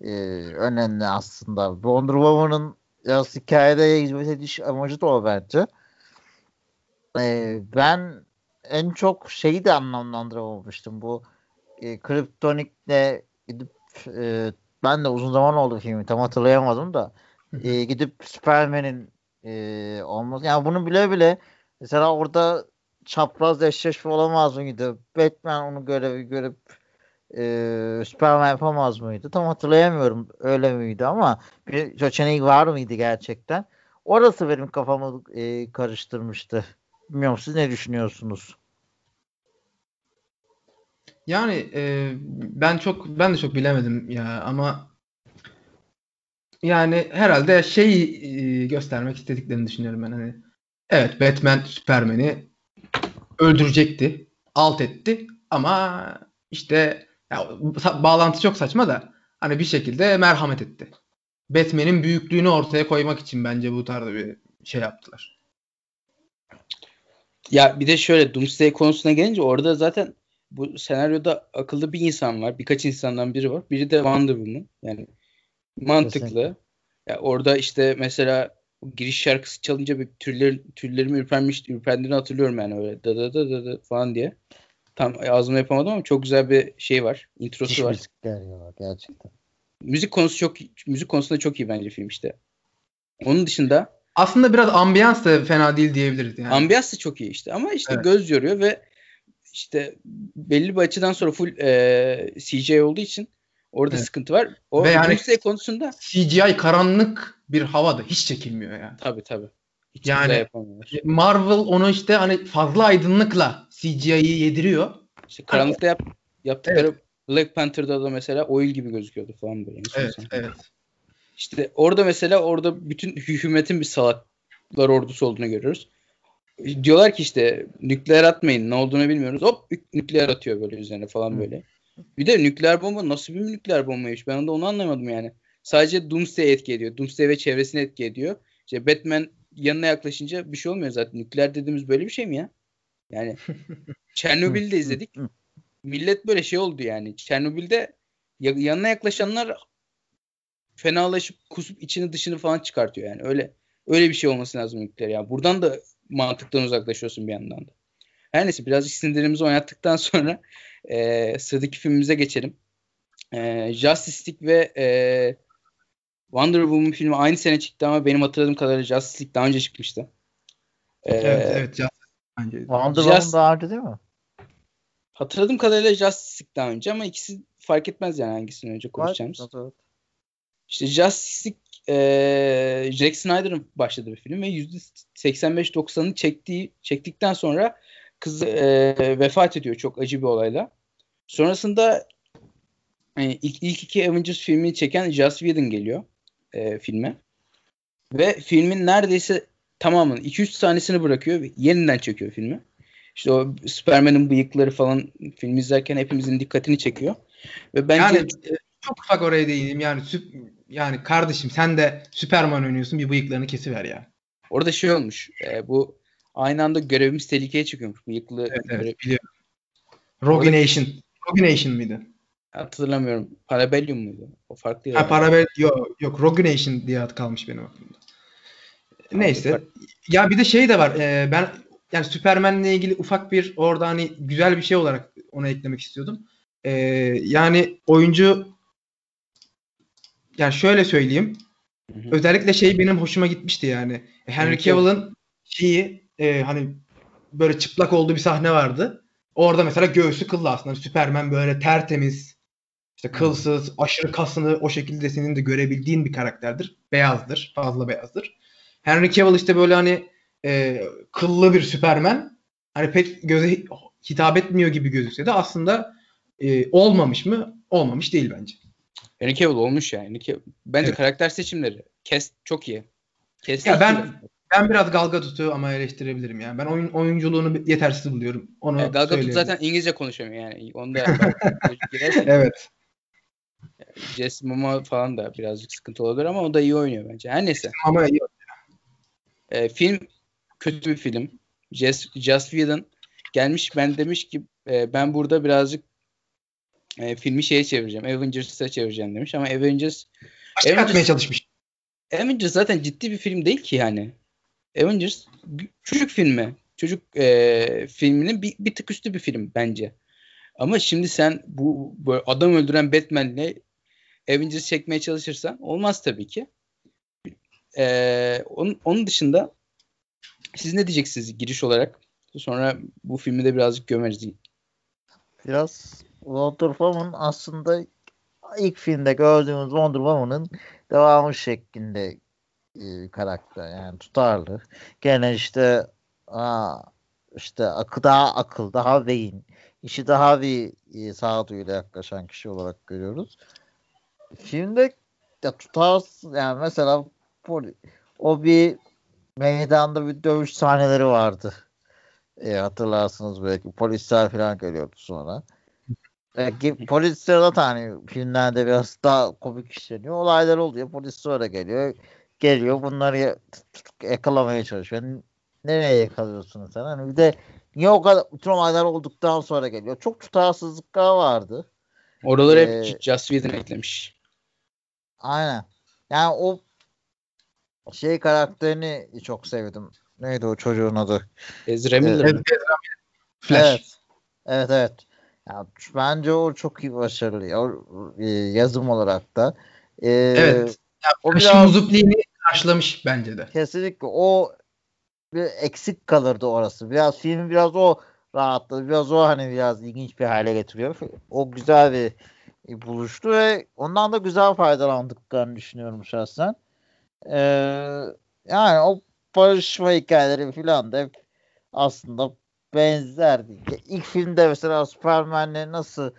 e, önemli aslında. Wonder Woman'ın biraz hikayede hizmet ediş amacı da o bence. E, ben en çok şeyi de anlamlandıramamıştım. Bu e, Kryptonik'le gidip e, ben de uzun zaman oldu filmi tam hatırlayamadım da e, gidip Superman'in e, olmaz. Yani bunu bile bile mesela orada çapraz eşleşme olamaz mıydı? Batman onu görevi görüp e, Superman yapamaz mıydı? Tam hatırlayamıyorum öyle miydi ama bir seçeneği var mıydı gerçekten? Orası benim kafamı e, karıştırmıştı. Bilmiyorum siz ne düşünüyorsunuz?
Yani e, ben çok ben de çok bilemedim ya ama yani herhalde şeyi e, göstermek istediklerini düşünüyorum ben hani. Evet Batman Superman'i öldürecekti. Alt etti ama işte ya, bağlantı çok saçma da hani bir şekilde merhamet etti. Batman'in büyüklüğünü ortaya koymak için bence bu tarzda bir şey yaptılar.
Ya bir de şöyle Doomsday konusuna gelince orada zaten bu senaryoda akıllı bir insan var. Birkaç insandan biri var. Biri de Wonder Woman. Yani mantıklı. Kesinlikle. Ya orada işte mesela giriş şarkısı çalınca bir türler türlerimi ürpermiş ürpendiğini hatırlıyorum yani öyle da da da da, da falan diye. Tam ağzımı yapamadım ama çok güzel bir şey var. Introsu Müthiş var.
Müzikler ya gerçekten.
Müzik konusu çok müzik konusunda çok iyi bence film işte. Onun dışında
aslında biraz ambiyans da fena değil diyebiliriz yani.
Ambiyans da çok iyi işte ama işte evet. göz yoruyor ve işte belli bir açıdan sonra full e, CJ olduğu için orada evet. sıkıntı var. O Ve yani konusunda
CGI karanlık bir havada hiç çekilmiyor yani.
Tabii tabii.
Hiç yani Marvel onu işte hani fazla aydınlıkla CGI'yi yediriyor.
İşte karanlıkta yap, yaptıkları evet. Black Panther'da da mesela oil gibi gözüküyordu falan böyle.
Evet, evet.
İşte orada mesela orada bütün hükümetin bir salaklar ordusu olduğunu görüyoruz diyorlar ki işte nükleer atmayın ne olduğunu bilmiyoruz. Hop nükleer atıyor böyle üzerine falan böyle. Bir de nükleer bomba nasıl bir nükleer bombaymış ben de onu anlamadım yani. Sadece Doomsday etki ediyor. Doomsday ve çevresini etki ediyor. İşte Batman yanına yaklaşınca bir şey olmuyor zaten. Nükleer dediğimiz böyle bir şey mi ya? Yani *laughs* Çernobil'de izledik. Millet böyle şey oldu yani. Çernobil'de yanına yaklaşanlar fenalaşıp kusup içini dışını falan çıkartıyor yani. Öyle öyle bir şey olması lazım nükleer ya. Buradan da mantıktan uzaklaşıyorsun bir yandan da. Her neyse birazcık sinirlerimizi oynattıktan sonra e, sıradaki filmimize geçelim. E, Justice League ve e, Wonder Woman filmi aynı sene çıktı ama benim hatırladığım kadarıyla Justice League daha önce çıkmıştı.
E, evet evet
Justice Wonder Woman daha önce değil mi?
Hatırladığım kadarıyla Justice League daha önce ama ikisi fark etmez yani hangisini önce konuşacağımız. Evet, evet. İşte Justice League e, Jack Snyder'ın başladığı bir film ve %85-90'ını çektiği çektikten sonra kız e, vefat ediyor çok acı bir olayla. Sonrasında e, ilk, ilk iki Avengers filmini çeken Joss Whedon geliyor e, filme. Ve filmin neredeyse tamamını 2-3 sahnesini bırakıyor ve yeniden çekiyor filmi. İşte o Superman'in bıyıkları falan film izlerken hepimizin dikkatini çekiyor. Ve bence
Yani e, çok ufak oraya değineyim. Yani süp- yani kardeşim sen de Superman oynuyorsun bir bıyıklarını kesiver ya.
orada şey olmuş. e, bu aynı anda görevimiz tehlikeye çıkıyormuş. Bıyıklı
Evet
görev-
evet biliyorum. Rogue Nation. Rogue Nation mıydı?
hatırlamıyorum. Parabellum muydu? O farklı
Ha
ya.
Parabel yok yok Rogue Nation diye ad kalmış benim aklımda. Neyse.
Fark-
Ya bir de şey de var. e, ben yani Superman'le ilgili ufak bir orada hani güzel bir şey olarak ona eklemek istiyordum. E, yani oyuncu yani şöyle söyleyeyim.
Hı hı.
Özellikle şey benim hoşuma gitmişti yani. Henry
Henry Cavill.
Cavill'ın şeyi e, hani böyle çıplak olduğu bir sahne vardı. Orada mesela göğsü kıllı aslında. Superman böyle tertemiz, işte kılsız, aşırı kasını o şekilde senin de görebildiğin bir karakterdir. Beyazdır, fazla beyazdır. Henry Cavill işte böyle hani e, kıllı bir Superman. Hani pek göze hitap etmiyor gibi gözükse de aslında e, olmamış mı? Olmamış değil bence.
Henry Cavill olmuş yani. Bence
Evet.
karakter seçimleri. Kes çok iyi. Kes
Ya ben- Ben biraz Gal Gadot'u ama eleştirebilirim yani. Ben oyun oyunculuğunu yetersiz buluyorum. Onu
Gal Gadot
söyleyebilirim.
zaten İngilizce konuşamıyor yani. Onu da *laughs*
Evet.
Jesse Momoa falan da birazcık sıkıntı olabilir ama o da iyi oynuyor bence. Her neyse.
Ama iyi.
E, film kötü bir film. Joss, Joss Whedon gelmiş ben demiş ki e, ben burada birazcık e, filmi şeye çevireceğim. Avengers'a çevireceğim demiş ama Avengers
Başta
Avengers-
çalışmış.
Avengers zaten ciddi bir film değil ki yani. Avengers çocuk filmi. Çocuk e, filminin bir, bir tık üstü bir film bence. Ama şimdi sen bu böyle adam öldüren Batman'le Avengers çekmeye çalışırsan olmaz tabii ki. E, onun, onun dışında siz ne diyeceksiniz giriş olarak? Sonra bu filmi de birazcık gömeriz.
Biraz Wonder Woman aslında ilk filmde gördüğümüz Wonder Woman'ın devamı şeklinde e, karakter yani tutarlı. Gene işte aa, işte akı daha akıl, daha beyin, işi daha bir e, sağduyuyla yaklaşan kişi olarak görüyoruz. Filmde ya tutarsız yani mesela o bir meydanda bir dövüş sahneleri vardı. E, hatırlarsınız belki polisler falan geliyordu sonra. Belki polisler zaten hani filmlerde biraz daha komik işleniyor. Olaylar oluyor. Polis sonra geliyor. Geliyor bunları ya- yakalamaya çalışıyor. N- Nereye yakalıyorsun sen? Hani bir de niye o kadar bütün olaylar olduktan sonra geliyor. Çok tutarsızlıklar vardı.
Oraları
Ee,
hep Joss Whedon eklemiş.
Aynen. Yani o şey karakterini çok sevdim. Neydi o çocuğun adı?
Ezra Miller?
Flash.
Evet. Evet evet. Ya, bence o çok iyi başarılı. O, e, yazım olarak da. E,
Evet.
O
Flash'ın
biraz
muzupliğini karşılamış bence de.
kesinlikle o bir eksik kalırdı orası. Biraz filmi biraz o rahatladı. Biraz o hani biraz ilginç bir hale getiriyor. O güzel bir buluştu ve ondan da güzel faydalandıklarını düşünüyorum şahsen. Ee, yani o barışma hikayeleri falan da hep aslında benzerdi. İlk filmde mesela Superman'le nasıl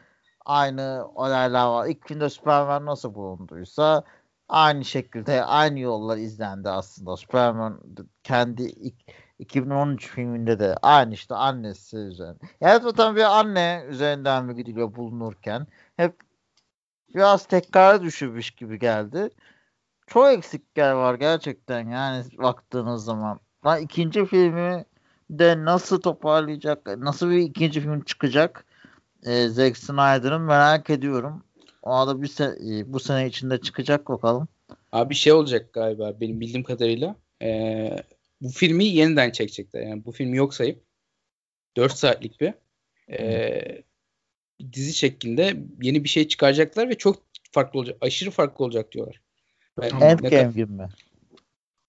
aynı olaylar var. İlk filmde Superman nasıl bulunduysa aynı şekilde aynı yollar izlendi aslında. Superman kendi ilk 2013 filminde de aynı işte annesi üzerine. Yani zaten bir anne üzerinden mi gidiliyor bulunurken hep biraz tekrar düşürmüş gibi geldi. Çok eksikler var gerçekten yani baktığınız zaman. Ben ikinci filmi de nasıl toparlayacak, nasıl bir ikinci film çıkacak e, Zack Snyder'ın merak ediyorum. O da bir se- e, bu sene içinde çıkacak bakalım.
Abi şey olacak galiba benim bildiğim kadarıyla. Ee, bu filmi yeniden çekecekler. Yani bu filmi yok sayıp 4 saatlik bir ee, dizi şeklinde yeni bir şey çıkaracaklar ve çok farklı olacak. Aşırı farklı olacak diyorlar. Ne
Endgame gibi mi?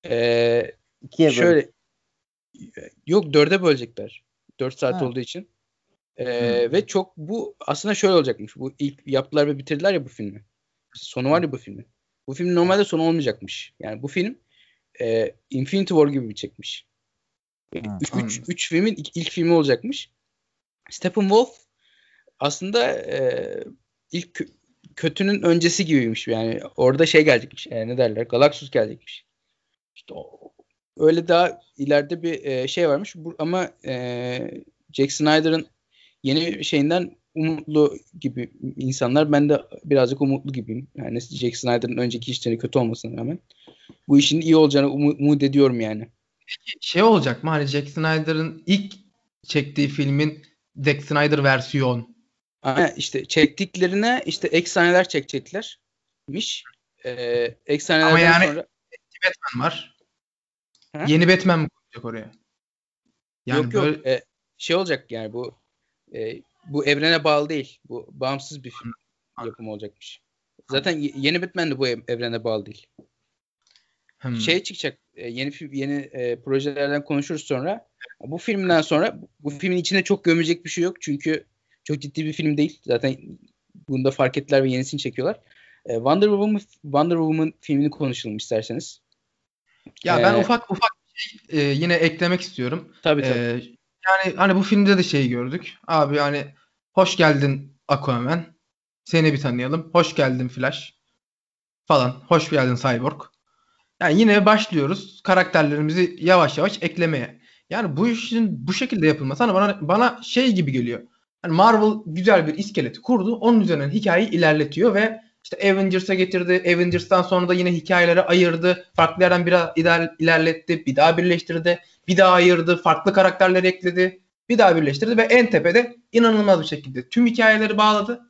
Ee,
İkiye
şöyle yok dörde bölecekler. 4 saat
Ha.
olduğu için. Ee, Ve çok bu aslında şöyle olacakmış. Bu ilk yaptılar ve bitirdiler ya bu filmi. Sonu var ya bu filmin. Bu filmin normalde sonu olmayacakmış. Yani bu film e, Infinity War gibi bitecekmiş.
Ha,
3
anladım.
3 filmin ilk, ilk filmi olacakmış. Steppenwolf aslında e, ilk kö- kötünün öncesi gibiymiş yani. Orada şey gelecekmiş. E, ne derler? Galactus gelecekmiş. İşte o, öyle daha ileride bir e, şey varmış. Bu, ama e, Jack Snyder'ın yeni şeyinden umutlu gibi insanlar. Ben de birazcık umutlu gibiyim. Yani Jack Snyder'ın önceki işleri kötü olmasına rağmen. Bu işin iyi olacağını umut, umut ediyorum yani.
Şey olacak mı? Hani Jack Snyder'ın ilk çektiği filmin Zack Snyder versiyon.
Aynen işte çektiklerine işte ek sahneler çekeceklermiş. Ee, ek sahnelerden
Ama yani
sonra...
Batman var.
Ha?
Yeni Batman mi koyacak oraya?
Yani yok yok. E, şey olacak yani bu e, bu evrene bağlı değil. Bu bağımsız bir film yapımı olacakmış. Zaten yeni Batman de bu evrene bağlı değil. Hmm. Şey çıkacak. E, yeni yeni e, projelerden konuşuruz sonra. Bu filmden sonra bu filmin içinde çok gömecek bir şey yok. Çünkü çok ciddi bir film değil. Zaten bunu da fark ettiler ve yenisini çekiyorlar. E, Wonder Woman Wonder Woman filmini konuşalım isterseniz.
Ya ee, ben ufak ufak şey e, yine eklemek istiyorum.
Tabii tabii.
Ee, yani hani bu filmde de şey gördük. Abi hani hoş geldin Aquaman. Seni bir tanıyalım. Hoş geldin Flash. Falan. Hoş geldin Cyborg. Yani yine başlıyoruz karakterlerimizi yavaş yavaş eklemeye. Yani bu işin bu şekilde yapılması hani bana bana şey gibi geliyor. Hani Marvel güzel bir iskeleti kurdu. Onun üzerinden hikayeyi ilerletiyor ve işte Avengers'a getirdi. Avengers'tan sonra da yine hikayeleri ayırdı. Farklı yerden biraz ilerletti. Bir daha birleştirdi. Bir daha ayırdı. Farklı karakterleri ekledi. Bir daha birleştirdi ve en tepede inanılmaz bir şekilde tüm hikayeleri bağladı.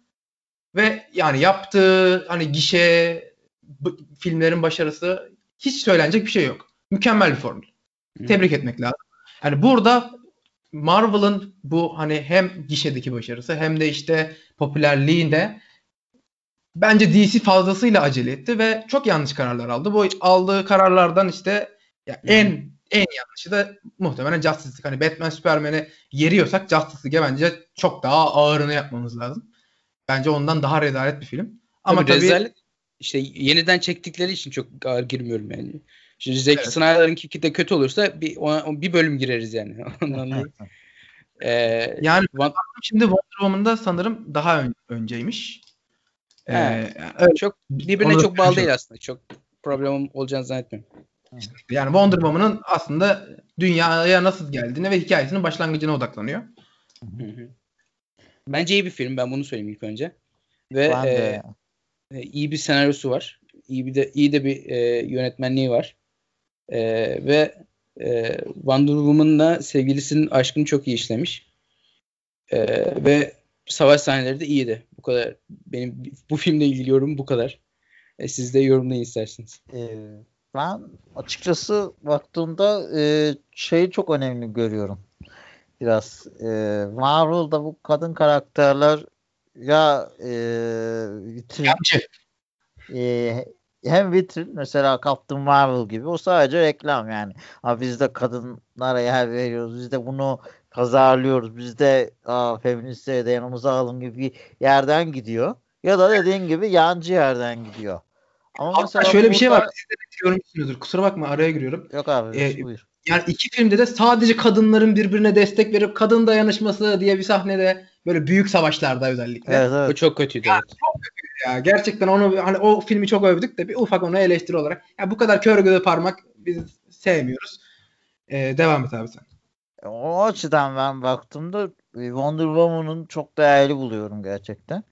Ve yani yaptığı hani gişe filmlerin başarısı hiç söylenecek bir şey yok. Mükemmel bir formül. Tebrik etmek lazım. Yani burada Marvel'ın bu hani hem gişedeki başarısı hem de işte popülerliğinde bence DC fazlasıyla acele etti ve çok yanlış kararlar aldı. Bu aldığı kararlardan işte ya en en yanlışı da muhtemelen Justice League. Hani Batman Superman'e yeriyorsak Justice League'e bence çok daha ağırını yapmamız lazım. Bence ondan daha rezalet bir film. Ama tabii, tabii rezalet
işte yeniden çektikleri için çok ağır girmiyorum yani. Şimdi Zack evet. Snyder'ınki de kötü olursa bir ona, bir bölüm gireriz yani. *laughs*
ee, yani One... şimdi Wonder Woman'da sanırım daha ön, önceymiş.
Ee, yani çok birbirine çok bağlı değil aslında. Çok problem olacağını zannetmiyorum.
Yani Wonder Woman'ın aslında dünyaya nasıl geldiğine ve hikayesinin başlangıcına odaklanıyor.
Bence iyi bir film. Ben bunu söyleyeyim ilk önce. Ve e, e, iyi bir senaryosu var. İyi bir de iyi de bir e, yönetmenliği var. E, ve e, Wonder Woman'la sevgilisinin aşkını çok iyi işlemiş. E, ve savaş sahneleri de iyiydi. Bu kadar. Benim bu filmle ilgili yorum bu kadar. E, siz de yorumlayın isterseniz.
Ee, ben açıkçası baktığımda e, şeyi çok önemli görüyorum. Biraz e, Marvel'da bu kadın karakterler ya e, vitrin, e, hem vitrin mesela Captain Marvel gibi o sadece reklam yani. Abi biz de kadınlara yer veriyoruz. Biz de bunu pazarlıyoruz. Biz de aa, feministleri de yanımıza alın gibi bir yerden gidiyor. Ya da dediğin gibi yancı yerden gidiyor.
Ama Hatta mesela şöyle burada... bir şey var. Siz de görmüşsünüzdür. Kusura bakma araya giriyorum.
Yok abi
ee, buyur. Yani iki filmde de sadece kadınların birbirine destek verip kadın dayanışması diye bir sahnede böyle büyük savaşlarda özellikle.
Evet, evet. Bu çok kötüydü. Ya,
evet. Çok kötüydü ya. Gerçekten onu hani o filmi çok övdük de bir ufak ona eleştiri olarak. Ya bu kadar kör göze parmak biz sevmiyoruz. Ee, devam et abi sen.
O açıdan ben baktığımda Wonder Woman'ın çok değerli buluyorum gerçekten.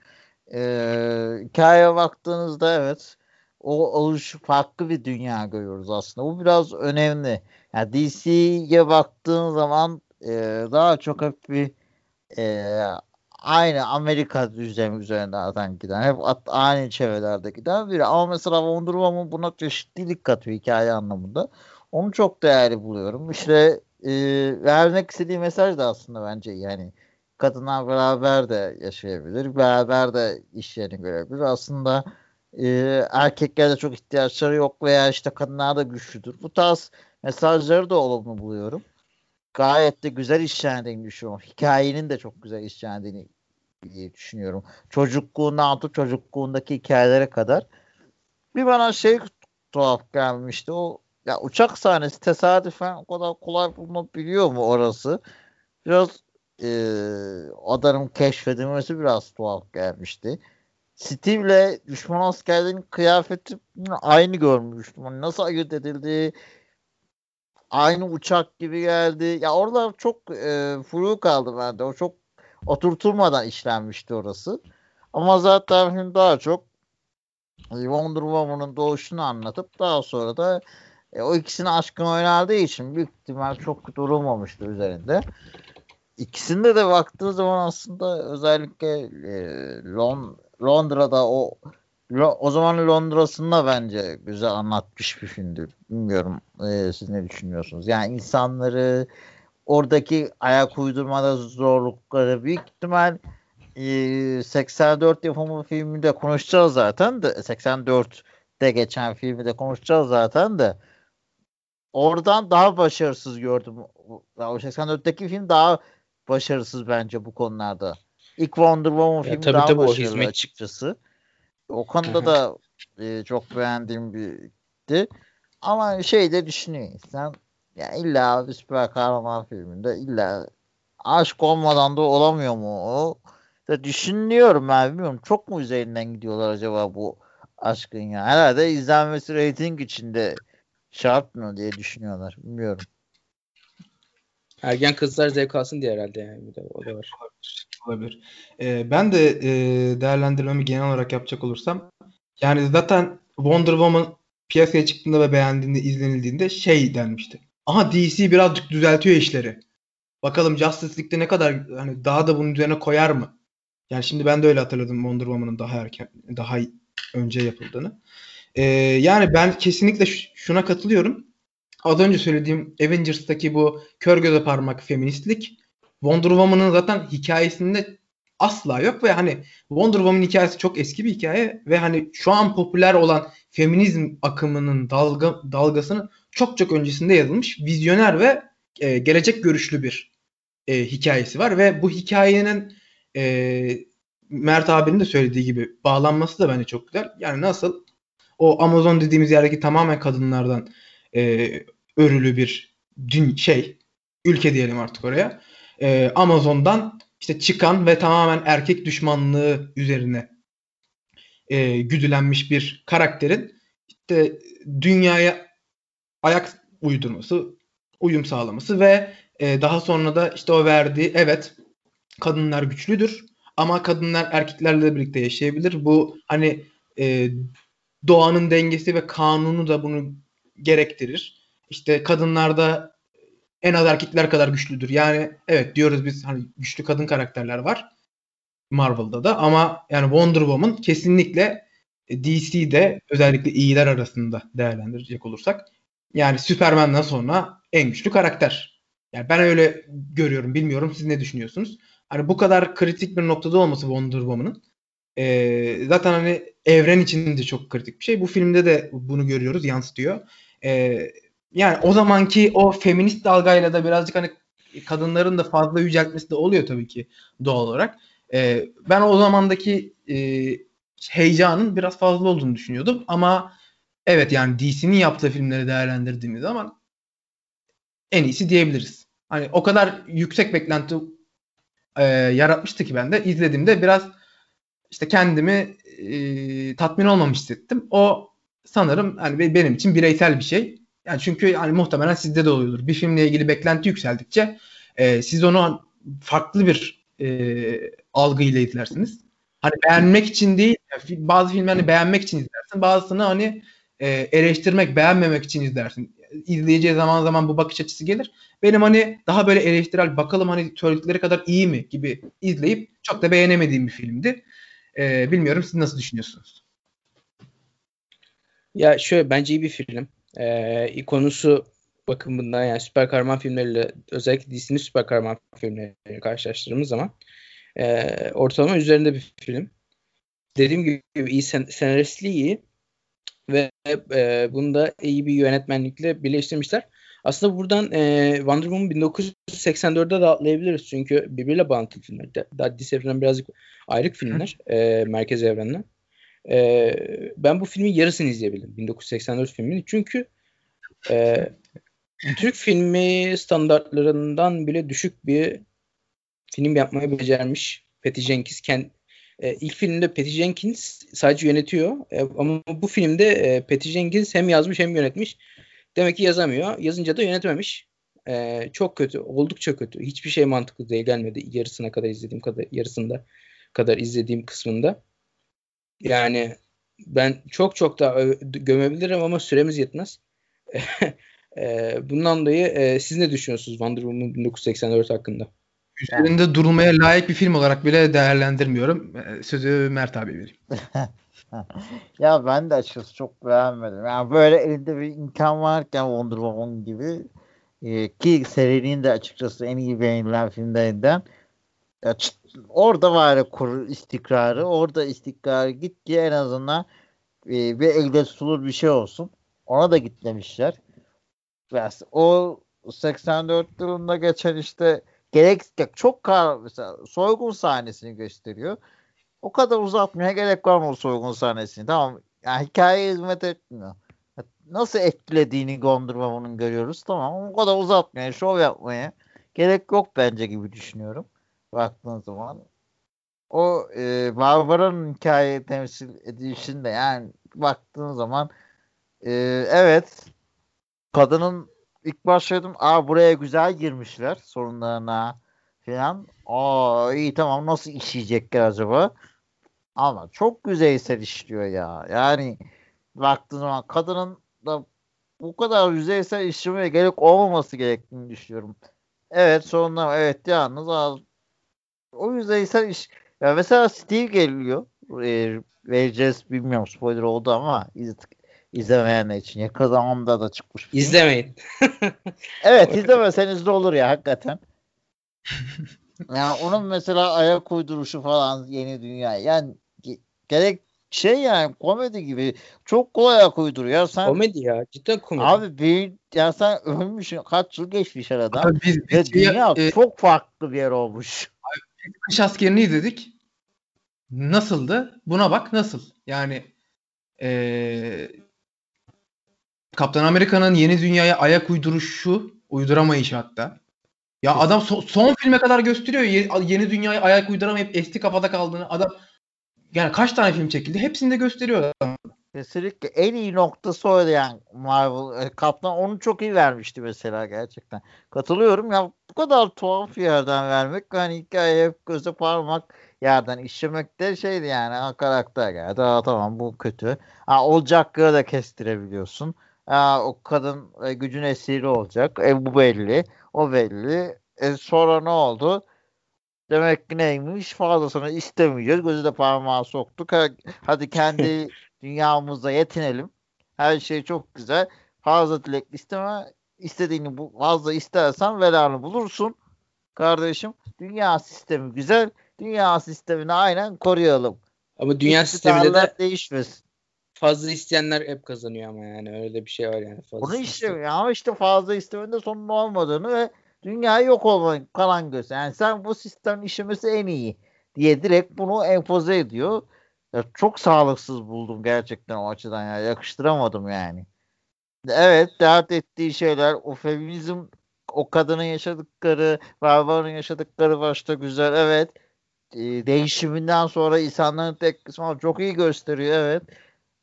Ee, hikayeye baktığınızda evet o oluşu farklı bir dünya görüyoruz aslında. Bu biraz önemli. Yani DC'ye baktığın zaman e, daha çok hep bir e, aynı Amerika düzlemi üzerinden giden hep at, aynı çevrelerde giden biri. Ama mesela Wonder Woman buna çeşitlilik katıyor hikaye anlamında. Onu çok değerli buluyorum. İşte vermek istediği mesaj da aslında bence yani kadınlar beraber de yaşayabilir. Beraber de iş yerini görebilir. Aslında e, erkeklerde çok ihtiyaçları yok veya işte kadınlar da güçlüdür. Bu tarz mesajları da olumlu buluyorum. Gayet de güzel işlendiğini düşünüyorum. Hikayenin de çok güzel işlendiğini düşünüyorum. Çocukluğundan tut çocukluğundaki hikayelere kadar. Bir bana şey tuhaf gelmişti. O ya uçak sahnesi tesadüfen o kadar kolay bulunabiliyor mu orası? Biraz e, adanın keşfedilmesi biraz tuhaf gelmişti. Steve'le düşman askerlerin kıyafeti aynı görmüştüm. Hani nasıl ayırt edildi aynı uçak gibi geldi. Ya orada çok e, flu kaldı bende. O çok oturtulmadan işlenmişti orası. Ama zaten film daha çok Wonder Woman'ın doğuşunu anlatıp daha sonra da e, o ikisinin aşkını oynadığı için büyük ihtimal çok durulmamıştı üzerinde. İkisinde de baktığı zaman aslında özellikle e, Lon Londra'da o o zaman Londra'sında bence güzel anlatmış bir filmdi. Bilmiyorum e, siz ne düşünüyorsunuz? Yani insanları oradaki ayak uydurmada zorlukları büyük ihtimal e, 84 yapımı filmi de konuşacağız zaten de 84'te geçen filmi de konuşacağız zaten de oradan daha başarısız gördüm. O 84'teki film daha başarısız bence bu konularda. İlk Wonder Woman filmi tabii, daha tabii, başarılı açıkçası. O konuda da e, çok beğendiğim birdi. Ama şey de düşünüyor insan. Ya illa bir süper kahraman filminde illa aşk olmadan da olamıyor mu o? Da düşünüyorum ben bilmiyorum. Çok mu üzerinden gidiyorlar acaba bu aşkın ya? Herhalde izlenmesi rating içinde şart mı diye düşünüyorlar. Bilmiyorum.
Ergen kızlar zevk alsın diye herhalde yani. Bir de, o da var.
Olabilir. Ee, ben de e, değerlendirmemi genel olarak yapacak olursam yani zaten Wonder Woman piyasaya çıktığında ve beğendiğinde, izlenildiğinde şey denmişti. Aha DC birazcık düzeltiyor işleri. Bakalım Justice League'de ne kadar hani daha da bunun üzerine koyar mı? Yani şimdi ben de öyle hatırladım Wonder Woman'ın daha erken, daha önce yapıldığını. Ee, yani ben kesinlikle şuna katılıyorum. Az önce söylediğim Avengers'taki bu kör göze parmak feministlik Wonder Woman'ın zaten hikayesinde asla yok ve hani Wonder Woman hikayesi çok eski bir hikaye ve hani şu an popüler olan feminizm akımının dalga dalgasının çok çok öncesinde yazılmış vizyoner ve e, gelecek görüşlü bir e, hikayesi var ve bu hikayenin e, Mert abinin de söylediği gibi bağlanması da bence çok güzel. Yani nasıl o Amazon dediğimiz yerdeki tamamen kadınlardan e, örülü bir dün şey ülke diyelim artık oraya. E, Amazon'dan işte çıkan ve tamamen erkek düşmanlığı üzerine e, güdülenmiş bir karakterin işte dünyaya ayak uydurması, uyum sağlaması ve e, daha sonra da işte o verdiği evet kadınlar güçlüdür ama kadınlar erkeklerle birlikte yaşayabilir. Bu hani e, doğanın dengesi ve kanunu da bunu gerektirir. İşte kadınlarda en az erkekler kadar güçlüdür. Yani evet diyoruz biz hani güçlü kadın karakterler var Marvel'da da ama yani Wonder Woman kesinlikle DC'de özellikle iyiler arasında değerlendirecek olursak yani Superman'dan sonra en güçlü karakter. Yani ben öyle görüyorum. Bilmiyorum siz ne düşünüyorsunuz? Hani bu kadar kritik bir noktada olması Wonder Woman'ın e, zaten hani evren için de çok kritik bir şey. Bu filmde de bunu görüyoruz, yansıtıyor. E, yani o zamanki o feminist dalgayla da birazcık hani kadınların da fazla yüceltmesi de oluyor tabii ki doğal olarak. E, ben o zamandaki e, heyecanın biraz fazla olduğunu düşünüyordum ama evet yani DC'nin yaptığı filmleri değerlendirdiğimiz zaman en iyisi diyebiliriz. Hani o kadar yüksek beklenti e, yaratmıştı ki ben de izlediğimde biraz işte kendimi e, tatmin olmamış hissettim. O sanırım hani benim için bireysel bir şey. Yani çünkü hani muhtemelen sizde de oluyordur. Bir filmle ilgili beklenti yükseldikçe e, siz onu farklı bir e, algıyla izlersiniz. Hani beğenmek için değil, bazı filmleri hani beğenmek için izlersin, bazısını hani e, eleştirmek, beğenmemek için izlersin. İzleyiciye zaman zaman bu bakış açısı gelir. Benim hani daha böyle eleştirel, bakalım hani söyledikleri kadar iyi mi gibi izleyip çok da beğenemediğim bir filmdi. E, bilmiyorum siz nasıl düşünüyorsunuz?
Ya şöyle bence iyi bir film. Ee, konusu bakımından yani süper kahraman filmleriyle özellikle DC'nin süper kahraman filmleriyle karşılaştırdığımız zaman e, ortalama üzerinde bir film. Dediğim gibi iyi sen, senaristliği iyi ve e, bunu iyi bir yönetmenlikle birleştirmişler. Aslında buradan e, Wonder Woman 1984'de de atlayabiliriz çünkü birbiriyle bağlantılı filmler. Daha DC evreninden birazcık ayrık filmler e, merkez evrenle. E, ben bu filmin yarısını izleyebildim. 1984 filmini. Çünkü e, Türk filmi standartlarından bile düşük bir film yapmayı becermiş Patty Jenkins. Kend, e, ilk filmde Patty Jenkins sadece yönetiyor. E, ama bu filmde e, Patty Jenkins hem yazmış hem yönetmiş. Demek ki yazamıyor. Yazınca da yönetememiş. Ee, çok kötü. Oldukça kötü. Hiçbir şey mantıklı değil gelmedi. Yarısına kadar izlediğim kadar yarısında kadar izlediğim kısmında. Yani ben çok çok daha gömebilirim ama süremiz yetmez. *laughs* e, bundan dolayı e, siz ne düşünüyorsunuz Wonder Woman 1984 hakkında?
Üzerinde yani. durulmaya layık bir film olarak bile değerlendirmiyorum. E, sözü Mert abi vereyim. *laughs* *laughs*
ya ben de açıkçası çok beğenmedim. Yani böyle elinde bir imkan varken Wonder Woman gibi e, ki serinin de açıkçası en iyi beğenilen filmlerinden ya, orada var kur istikrarı. Orada istikrarı git ki en azından e, bir elde tutulur bir şey olsun. Ona da gitmemişler. O 84 yılında geçen işte gerek çok kar mesela soygun sahnesini gösteriyor. O kadar uzatmaya gerek var mı o soygun sahnesini? Tamam. Yani hikaye hizmet etmiyor. Nasıl etkilediğini Gondorma'nın görüyoruz. Tamam. O kadar uzatmaya, şov yapmaya gerek yok bence gibi düşünüyorum. Baktığın zaman. O e, Barbara'nın hikaye temsil edilişinde yani baktığın zaman e, evet kadının ilk başladım aa buraya güzel girmişler sorunlarına falan. Aa iyi tamam nasıl işleyecekler acaba? Ama çok yüzeysel işliyor ya. Yani baktığın zaman kadının da bu kadar yüzeysel işlemeye gerek olmaması gerektiğini düşünüyorum. Evet sorunlar evet yalnız az o yüzeysel iş ya mesela Steve geliyor e, vereceğiz bilmiyorum spoiler oldu ama iz, izlemeyenler için yakın zamanda da çıkmış.
İzlemeyin. *laughs*
evet izlemeseniz de olur ya hakikaten. *laughs* yani onun mesela ayak uyduruşu falan yeni dünya. Yani gerek şey yani komedi gibi çok kolay ayak uyduruyor. Sen,
komedi ya cidden komedi.
Abi bir ya sen ölmüşsün kaç yıl geçmiş aradan. Abi biz, biz, Ve dünya e, çok farklı bir yer olmuş.
Abi, kış askerini izledik. Nasıldı? Buna bak nasıl? Yani ee, Kaptan Amerika'nın yeni dünyaya ayak uyduruşu, uyduramayışı hatta. Ya adam so- son filme kadar gösteriyor yeni dünyaya ayak uyduramayıp eski kafada kaldığını. Adam yani kaç tane film çekildi? Hepsini de gösteriyor adam.
Kesinlikle en iyi noktası oydu yani Marvel. E, Kaptan onu çok iyi vermişti mesela gerçekten. Katılıyorum ya bu kadar tuhaf yerden vermek hani hikaye hep göze parmak yerden işlemek de şeydi yani ha, karakter geldi. Ha, tamam bu kötü. Ha, olacakları da kestirebiliyorsun. Ha, o kadın e, gücün esiri olacak. E, bu belli. O belli. E, sonra ne oldu? Demek ki neymiş? Fazlasını istemeyeceğiz. Gözü de parmağı soktuk. Hadi kendi *laughs* dünyamızda yetinelim. Her şey çok güzel. Fazla dilek isteme. İstediğini bu, fazla istersen velanı bulursun. Kardeşim dünya sistemi güzel. Dünya sistemini aynen koruyalım.
Ama dünya sisteminde de
değişmesin.
Fazla isteyenler hep kazanıyor ama yani öyle bir şey var yani.
Fazla Bunu işte ama işte fazla istemenin de sonun olmadığını ve dünya yok olmanın kalan göz. Yani sen bu sistemin işlemesi en iyi diye direkt bunu empoze ediyor. Ya çok sağlıksız buldum gerçekten o açıdan ya. Yakıştıramadım yani. Evet dert ettiği şeyler o feminizm o kadının yaşadıkları barbarın yaşadıkları başta güzel evet e, değişiminden sonra insanların tek kısmı çok iyi gösteriyor evet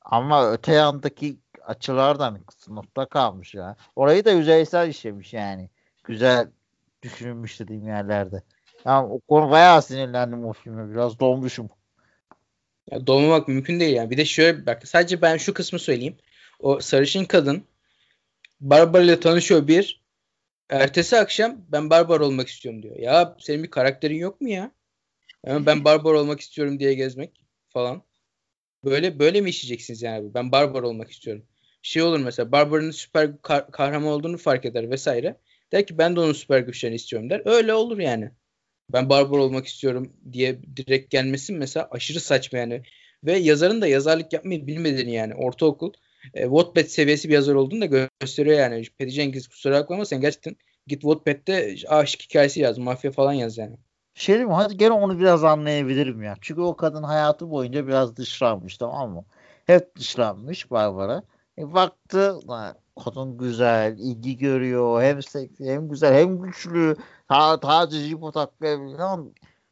ama öte yandaki açılardan sınıfta kalmış ya. Orayı da yüzeysel işlemiş yani. Güzel düşünülmüş dediğim yerlerde. Yani o konu bayağı sinirlendim o filme. Biraz dolmuşum.
Ya dolmamak mümkün değil yani. Bir de şöyle bak sadece ben şu kısmı söyleyeyim. O sarışın kadın Barbara ile tanışıyor bir. Ertesi akşam ben Barbar olmak istiyorum diyor. Ya senin bir karakterin yok mu ya? Yani ben Barbar olmak istiyorum diye gezmek falan. Böyle böyle mi işleyeceksiniz yani? Ben Barbar olmak istiyorum. Şey olur mesela Barbar'ın süper kah- kahraman olduğunu fark eder vesaire. Der ki ben de onun süper güçlerini istiyorum der. Öyle olur yani. Ben Barbar olmak istiyorum diye direkt gelmesin mesela aşırı saçma yani. Ve yazarın da yazarlık yapmayı bilmediğini yani ortaokul e, Wattpad seviyesi bir yazar olduğunu da gösteriyor yani. Patty Jenkins kusura bakma sen gerçekten git Wattpad'de aşk hikayesi yaz, mafya falan yaz yani.
Şey diyeyim hadi gene onu biraz anlayabilirim ya. Çünkü o kadın hayatı boyunca biraz dışlanmış tamam mı? Hep dışlanmış Barbara. E, baktı kadın güzel, ilgi görüyor. Hem seksi, hem güzel, hem güçlü. Ta, tacı jipo taklayabiliyor.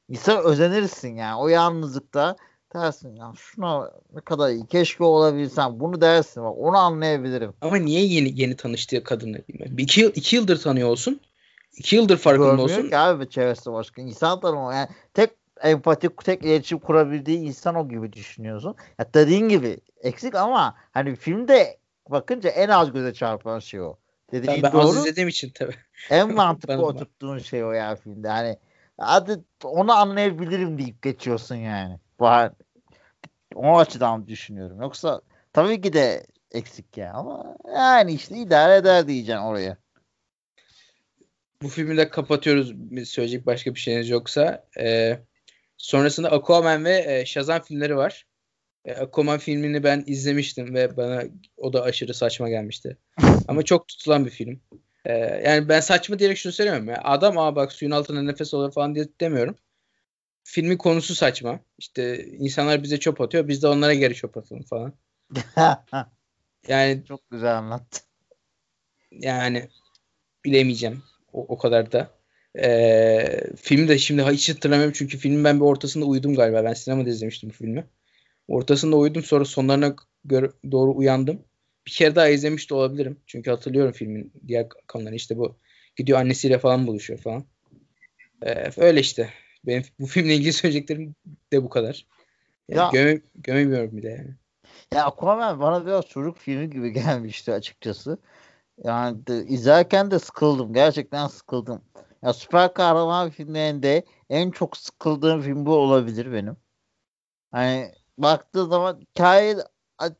İnsan özenirsin yani. O yalnızlıkta dersin ya şuna ne kadar iyi keşke olabilsem bunu dersin bak onu anlayabilirim.
Ama niye yeni yeni tanıştığı kadını bir iki, yıl, iki yıldır tanıyor olsun. iki yıldır farkında
Görmüyor
olsun.
ki abi çevresi başka. İnsan tanımı yani tek empati tek iletişim kurabildiği insan o gibi düşünüyorsun. Ya dediğin gibi eksik ama hani filmde bakınca en az göze çarpan şey o. Dediğin
Ben, ben
doğru.
az izlediğim için tabii.
En *laughs* mantıklı oturttuğun şey o ya filmde. Hani hadi onu anlayabilirim deyip geçiyorsun yani. Var. O açıdan düşünüyorum. Yoksa tabii ki de eksik ya ama yani işte idare eder diyeceksin oraya.
Bu filmi de kapatıyoruz. Söyleyecek başka bir şeyiniz yoksa. Ee, sonrasında Aquaman ve e, Shazam filmleri var. E, Aquaman filmini ben izlemiştim ve bana o da aşırı saçma gelmişti. *laughs* Ama çok tutulan bir film. E, yani ben saçma diyerek şunu söylemiyorum. Ya. Adam aa bak suyun altında nefes alıyor falan diye demiyorum. Filmin konusu saçma. İşte insanlar bize çöp atıyor. Biz de onlara geri çöp atalım falan. *laughs* Yani
Çok güzel anlattın.
yani bilemeyeceğim. O, o kadar da. Ee, filmi de şimdi hiç hatırlamıyorum çünkü filmin ben bir ortasında uyudum galiba. Ben sinemada izlemiştim bu filmi. Ortasında uyudum sonra sonlarına göre, doğru uyandım. Bir kere daha izlemiş de olabilirim. Çünkü hatırlıyorum filmin diğer konularını. İşte bu gidiyor annesiyle falan buluşuyor falan. Ee, öyle işte. Benim *laughs* bu filmle ilgili söyleyeceklerim de bu kadar. Yani
Ya-
göme, gömemiyorum bir de yani.
Ya Aquaman bana biraz çocuk filmi gibi *laughs* gelmişti açıkçası. Yani de, izlerken de sıkıldım. Gerçekten sıkıldım. Ya süper kahraman filmlerinde en çok sıkıldığım film bu olabilir benim. Hani baktığı zaman hikaye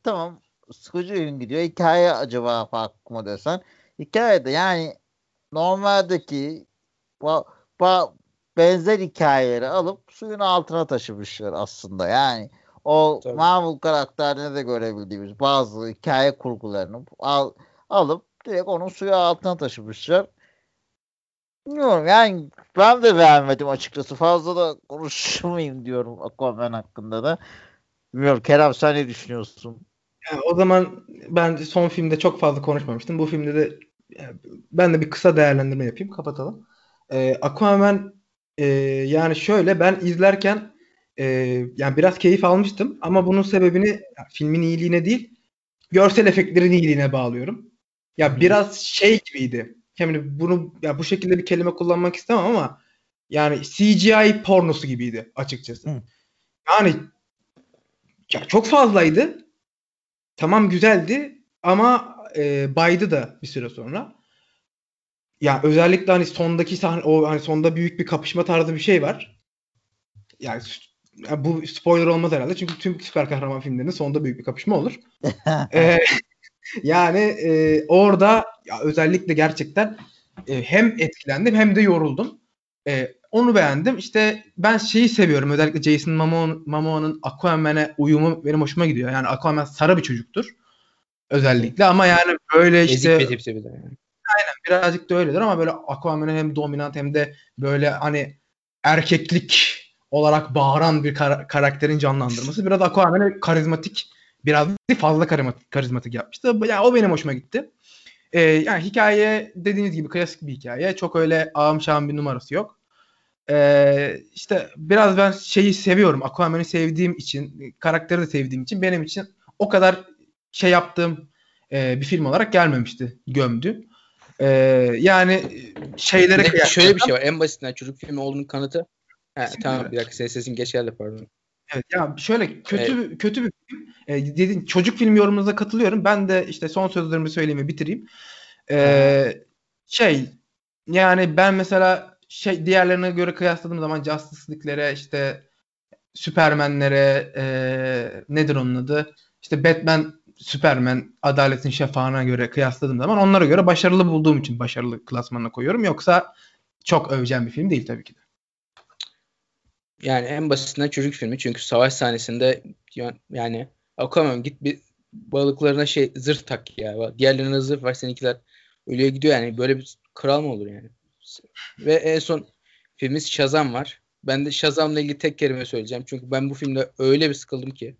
tamam sıkıcı film gidiyor. Hikaye acaba farklı mı desen. Hikayede yani normaldeki ba, ba- benzer hikayeleri alıp suyun altına taşımışlar aslında. Yani o
Tabii.
Marvel karakterine de görebildiğimiz bazı hikaye kurgularını al, alıp direkt onun suyu altına taşımışlar. Bilmiyorum yani ben de beğenmedim açıkçası. Fazla da konuşmayayım diyorum Aquaman hakkında da. Bilmiyorum Kerem sen ne düşünüyorsun?
Yani o zaman ben son filmde çok fazla konuşmamıştım. Bu filmde de yani ben de bir kısa değerlendirme yapayım. Kapatalım. Ee, Aquaman e, yani şöyle ben izlerken e, yani biraz keyif almıştım ama bunun sebebini yani filmin iyiliğine değil görsel efektlerin iyiliğine bağlıyorum. Ya biraz şey gibiydi. Yani bunu ya bu şekilde bir kelime kullanmak istemem ama yani CGI pornosu gibiydi açıkçası.
Hı.
Yani ya çok fazlaydı. Tamam güzeldi ama e, baydı da bir süre sonra. Ya özellikle hani sondaki sahne o hani sonda büyük bir kapışma tarzı bir şey var. Yani bu spoiler olmaz herhalde çünkü tüm süper kahraman filmlerinin sonunda büyük bir kapışma olur. Ee, *laughs* yani e, orada ya özellikle gerçekten e, hem etkilendim hem de yoruldum. E, onu beğendim. İşte ben şeyi seviyorum. Özellikle Jason Momoa- Momoa'nın Aquaman'e uyumu benim hoşuma gidiyor. Yani Aquaman sarı bir çocuktur. Özellikle ama yani böyle işte
Ezik bir. Yani.
birazcık da öyledir ama böyle Aquaman'ın hem dominant hem de böyle hani erkeklik olarak bağıran bir kar- karakterin canlandırması biraz Aquaman'ı karizmatik biraz fazla karizmatik, karizmatik yapmıştı. Yani o benim hoşuma gitti. Ee, yani hikaye dediğiniz gibi klasik bir hikaye. Çok öyle ağım şahım bir numarası yok. Ee, işte biraz ben şeyi seviyorum. Aquaman'ı sevdiğim için, karakteri de sevdiğim için benim için o kadar şey yaptığım e, bir film olarak gelmemişti. Gömdü. Ee, yani şeylere kıyasla-
şöyle bir şey var. En basitinden çocuk filmi olduğunun kanıtı. Ha, tamam bir dakika senin sesin geç geldi pardon.
Evet ya şöyle kötü kötü bir film. E, dediğin çocuk film yorumunuza katılıyorum. Ben de işte son sözlerimi söyleyeyim ve bitireyim. E, şey yani ben mesela şey diğerlerine göre kıyasladığım zaman Justice League'lere işte Superman'lere e, nedir onun adı? İşte Batman, Superman, Adaletin Şafağı'na göre kıyasladığım zaman onlara göre başarılı bulduğum için başarılı klasmanına koyuyorum. Yoksa çok öveceğim bir film değil tabii ki de.
Yani en basitinden çocuk filmi çünkü savaş sahnesinde ya- yani Aquaman git bir balıklarına şey zırh tak ya. Diğerlerine zırh var seninkiler ölüye gidiyor yani böyle bir kral mı olur yani? Ve en son filmimiz Shazam var. Ben de Shazam'la ilgili tek kelime söyleyeceğim. Çünkü ben bu filmde öyle bir sıkıldım ki.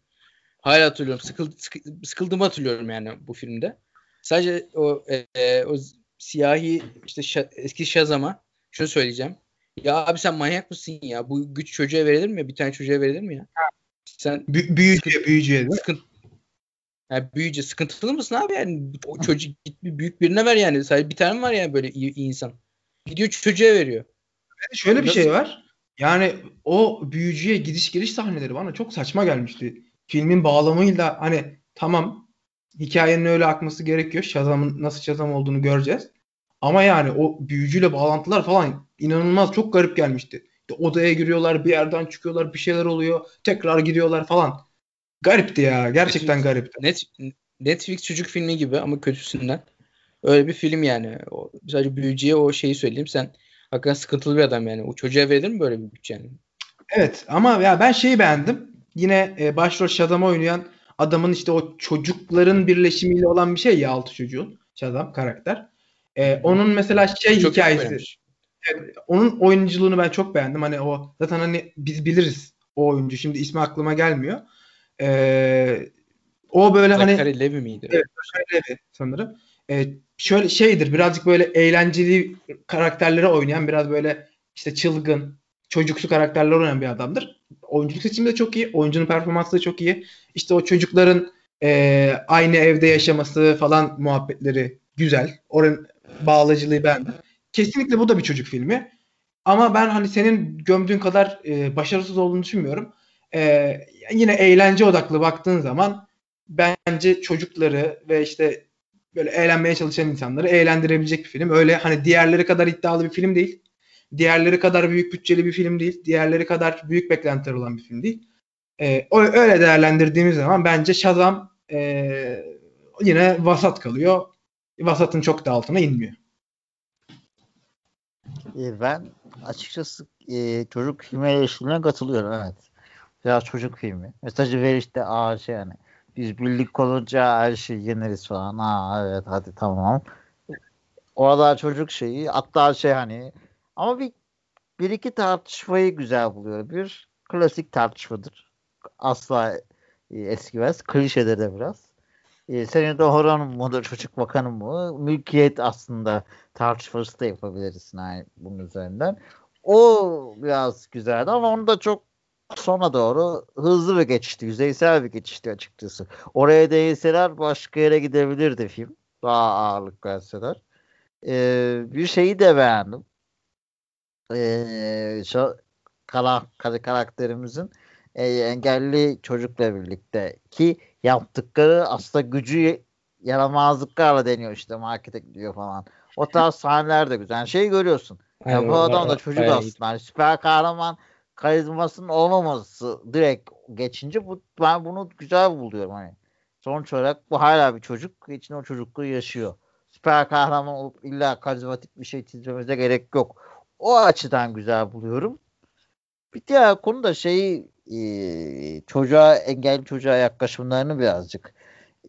Hala hatırlıyorum. Sıkıl, sıkı- sıkıldığımı hatırlıyorum yani bu filmde. Sadece o e, e, o siyahi işte Şa- eski Shazam'a şunu söyleyeceğim. Ya abi sen manyak mısın ya? Bu güç çocuğa verilir mi? Bir tane çocuğa verilir mi ya? Sen
Bü- büyücüye, büyücüye
sıkıntı yani büyüyünce sıkıntılı mısın abi yani o çocuk git bir büyük birine ver yani sadece bir tane var yani böyle iyi, iyi insan gidiyor çocuğa veriyor
Şöyle bir şey var. Yani o büyücüye gidiş geliş sahneleri bana çok saçma gelmişti. Filmin bağlamıyla hani tamam hikayenin öyle akması gerekiyor. Shazam'ın nasıl Shazam olduğunu göreceğiz. Ama yani o büyücüyle bağlantılar falan inanılmaz çok garip gelmişti. İşte odaya giriyorlar, bir yerden çıkıyorlar, bir şeyler oluyor, tekrar gidiyorlar falan. Garipti ya. Gerçekten
Netflix-
garipti.
Net, Netflix çocuk filmi gibi ama kötüsünden öyle bir film yani o, sadece büyücüye o şeyi söyleyeyim sen hakikaten sıkıntılı bir adam yani o çocuğa verilir mi böyle bir bütçe yani
Evet ama ya ben şeyi beğendim. Yine e, başrol Shazam'ı oynayan adamın işte o çocukların birleşimiyle olan bir şey ya altı çocuğun Shazam karakter. E, onun mesela şey
Çok
hikayesi.
beğenmiş.
Onun oyunculuğunu ben çok beğendim. Hani o zaten hani biz biliriz o oyuncu. Şimdi ismi aklıma gelmiyor. E, o böyle hani
Zachary Levi miydi?
Evet. Levi sanırım. E, şöyle şeydir birazcık böyle eğlenceli karakterleri oynayan biraz böyle işte çılgın çocuksu karakterler oynayan bir adamdır. Oyunculuk seçimi de çok iyi. Oyuncunun performansı da çok iyi. İşte o çocukların e, aynı evde yaşaması falan muhabbetleri güzel. Oranın bağlacılığı ben. Kesinlikle bu da bir çocuk filmi. Ama ben hani senin gömdüğün kadar e, başarısız olduğunu düşünmüyorum. E, yine eğlence odaklı baktığın zaman bence çocukları ve işte böyle eğlenmeye çalışan insanları eğlendirebilecek bir film. Öyle hani diğerleri kadar iddialı bir film değil. Diğerleri kadar büyük bütçeli bir film değil. Diğerleri kadar büyük beklentiler olan bir film değil. Ee, o- öyle değerlendirdiğimiz zaman bence Shazam ee, yine vasat kalıyor. Vasatın çok da altına inmiyor.
E, Ben açıkçası e, çocuk filmi eleştirilerine katılıyorum evet. Biraz çocuk filmi. Mesajı ver işte aa şey yani biz birlik olunca her şeyi yeneriz falan. Aa evet hadi tamam. Orada çocuk şeyi hatta şey hani ama bir bir iki tartışmayı güzel buluyor. Bir klasik tartışmadır. Asla e, eskimez. Klişedir de biraz. E, senin de horon mudur çocuk bakanı mı? Mülkiyet aslında tartışması da yapabiliriz yani bunun üzerinden. O biraz güzeldi ama onu da çok sona doğru hızlı bir geçişti. Yüzeysel bir geçişti açıkçası. Oraya değilseler başka yere gidebilirdi film. Daha ağırlık verseler. Ee, bir şeyi de beğendim. Ee, şu kara, kara- karakterimizin e, engelli çocukla birlikte ki yaptıkları aslında gücü yaramazlıklarla deniyor işte markete gidiyor falan. O tarz sahneler de güzel. Yani şey görüyorsun. Ya bu adam da çocuk aslında. Yani süper kahraman karizmasının olmaması direkt geçince bu ben bunu güzel buluyorum hani. Sonuç olarak bu hala bir çocuk içinde o çocukluğu yaşıyor. Süper kahraman olup illa karizmatik bir şey çizmemize gerek yok. O açıdan güzel buluyorum. Bir diğer konu da şeyi e, çocuğa engelli çocuğa yaklaşımlarını birazcık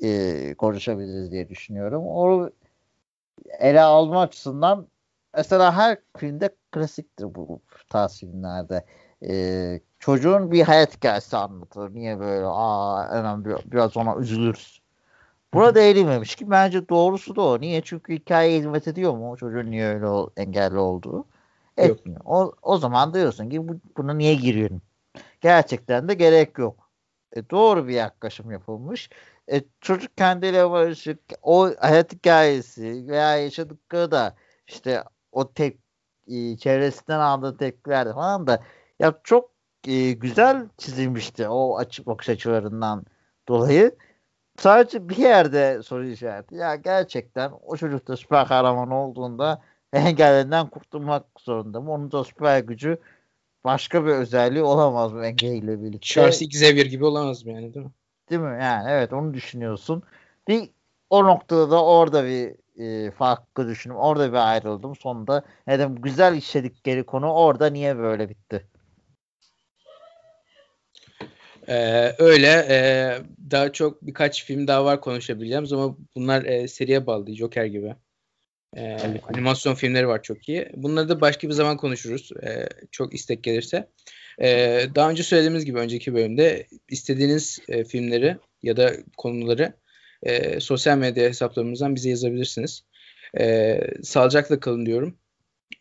e, konuşabiliriz diye düşünüyorum. O ele alma açısından mesela her filmde klasiktir bu tarz filmlerde. Ee, çocuğun bir hayat hikayesi anlatılır. Niye böyle? Aa hemen bir- biraz ona üzülürüz. Burada eğilmemiş ki bence doğrusu da o. Niye? Çünkü hikaye hizmet ediyor mu? O çocuğun niye öyle ol- engelli olduğu? Etmiyor. O, o zaman diyorsun ki bu, buna niye giriyorum? Gerçekten de gerek yok. E, doğru bir yaklaşım yapılmış. E, çocuk kendiyle barışık. O hayat hikayesi veya yaşadıkları da işte o tek e, çevresinden aldığı tepkiler falan da ya çok e, güzel çizilmişti o açık bakış açılarından dolayı. Sadece bir yerde soru işareti. Ya gerçekten o çocuk da süper kahraman olduğunda engellerinden kurtulmak zorunda mı? Onun da süper gücü başka bir özelliği olamaz mı engelliyle birlikte?
Charles Xavier gibi olamaz mı yani değil mi?
Değil mi? Yani evet onu düşünüyorsun. Bir o noktada da orada bir e, farklı düşündüm. Orada bir ayrıldım. Sonunda dedim güzel işledikleri konu orada niye böyle bitti?
Ee, öyle ee, daha çok birkaç film daha var konuşabileceğimiz ama bunlar ee, seriye bağlı Joker gibi. Ee, animasyon filmleri var çok iyi. Bunları da başka bir zaman konuşuruz. ee, çok istek gelirse. Ee, daha önce söylediğimiz gibi önceki bölümde istediğiniz ee, filmleri ya da konuları ee, sosyal medya hesaplarımızdan bize yazabilirsiniz. Ee, sağlıcakla kalın diyorum.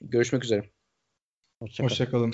Görüşmek üzere.
Hoşçakalın.
Hoşçakalın.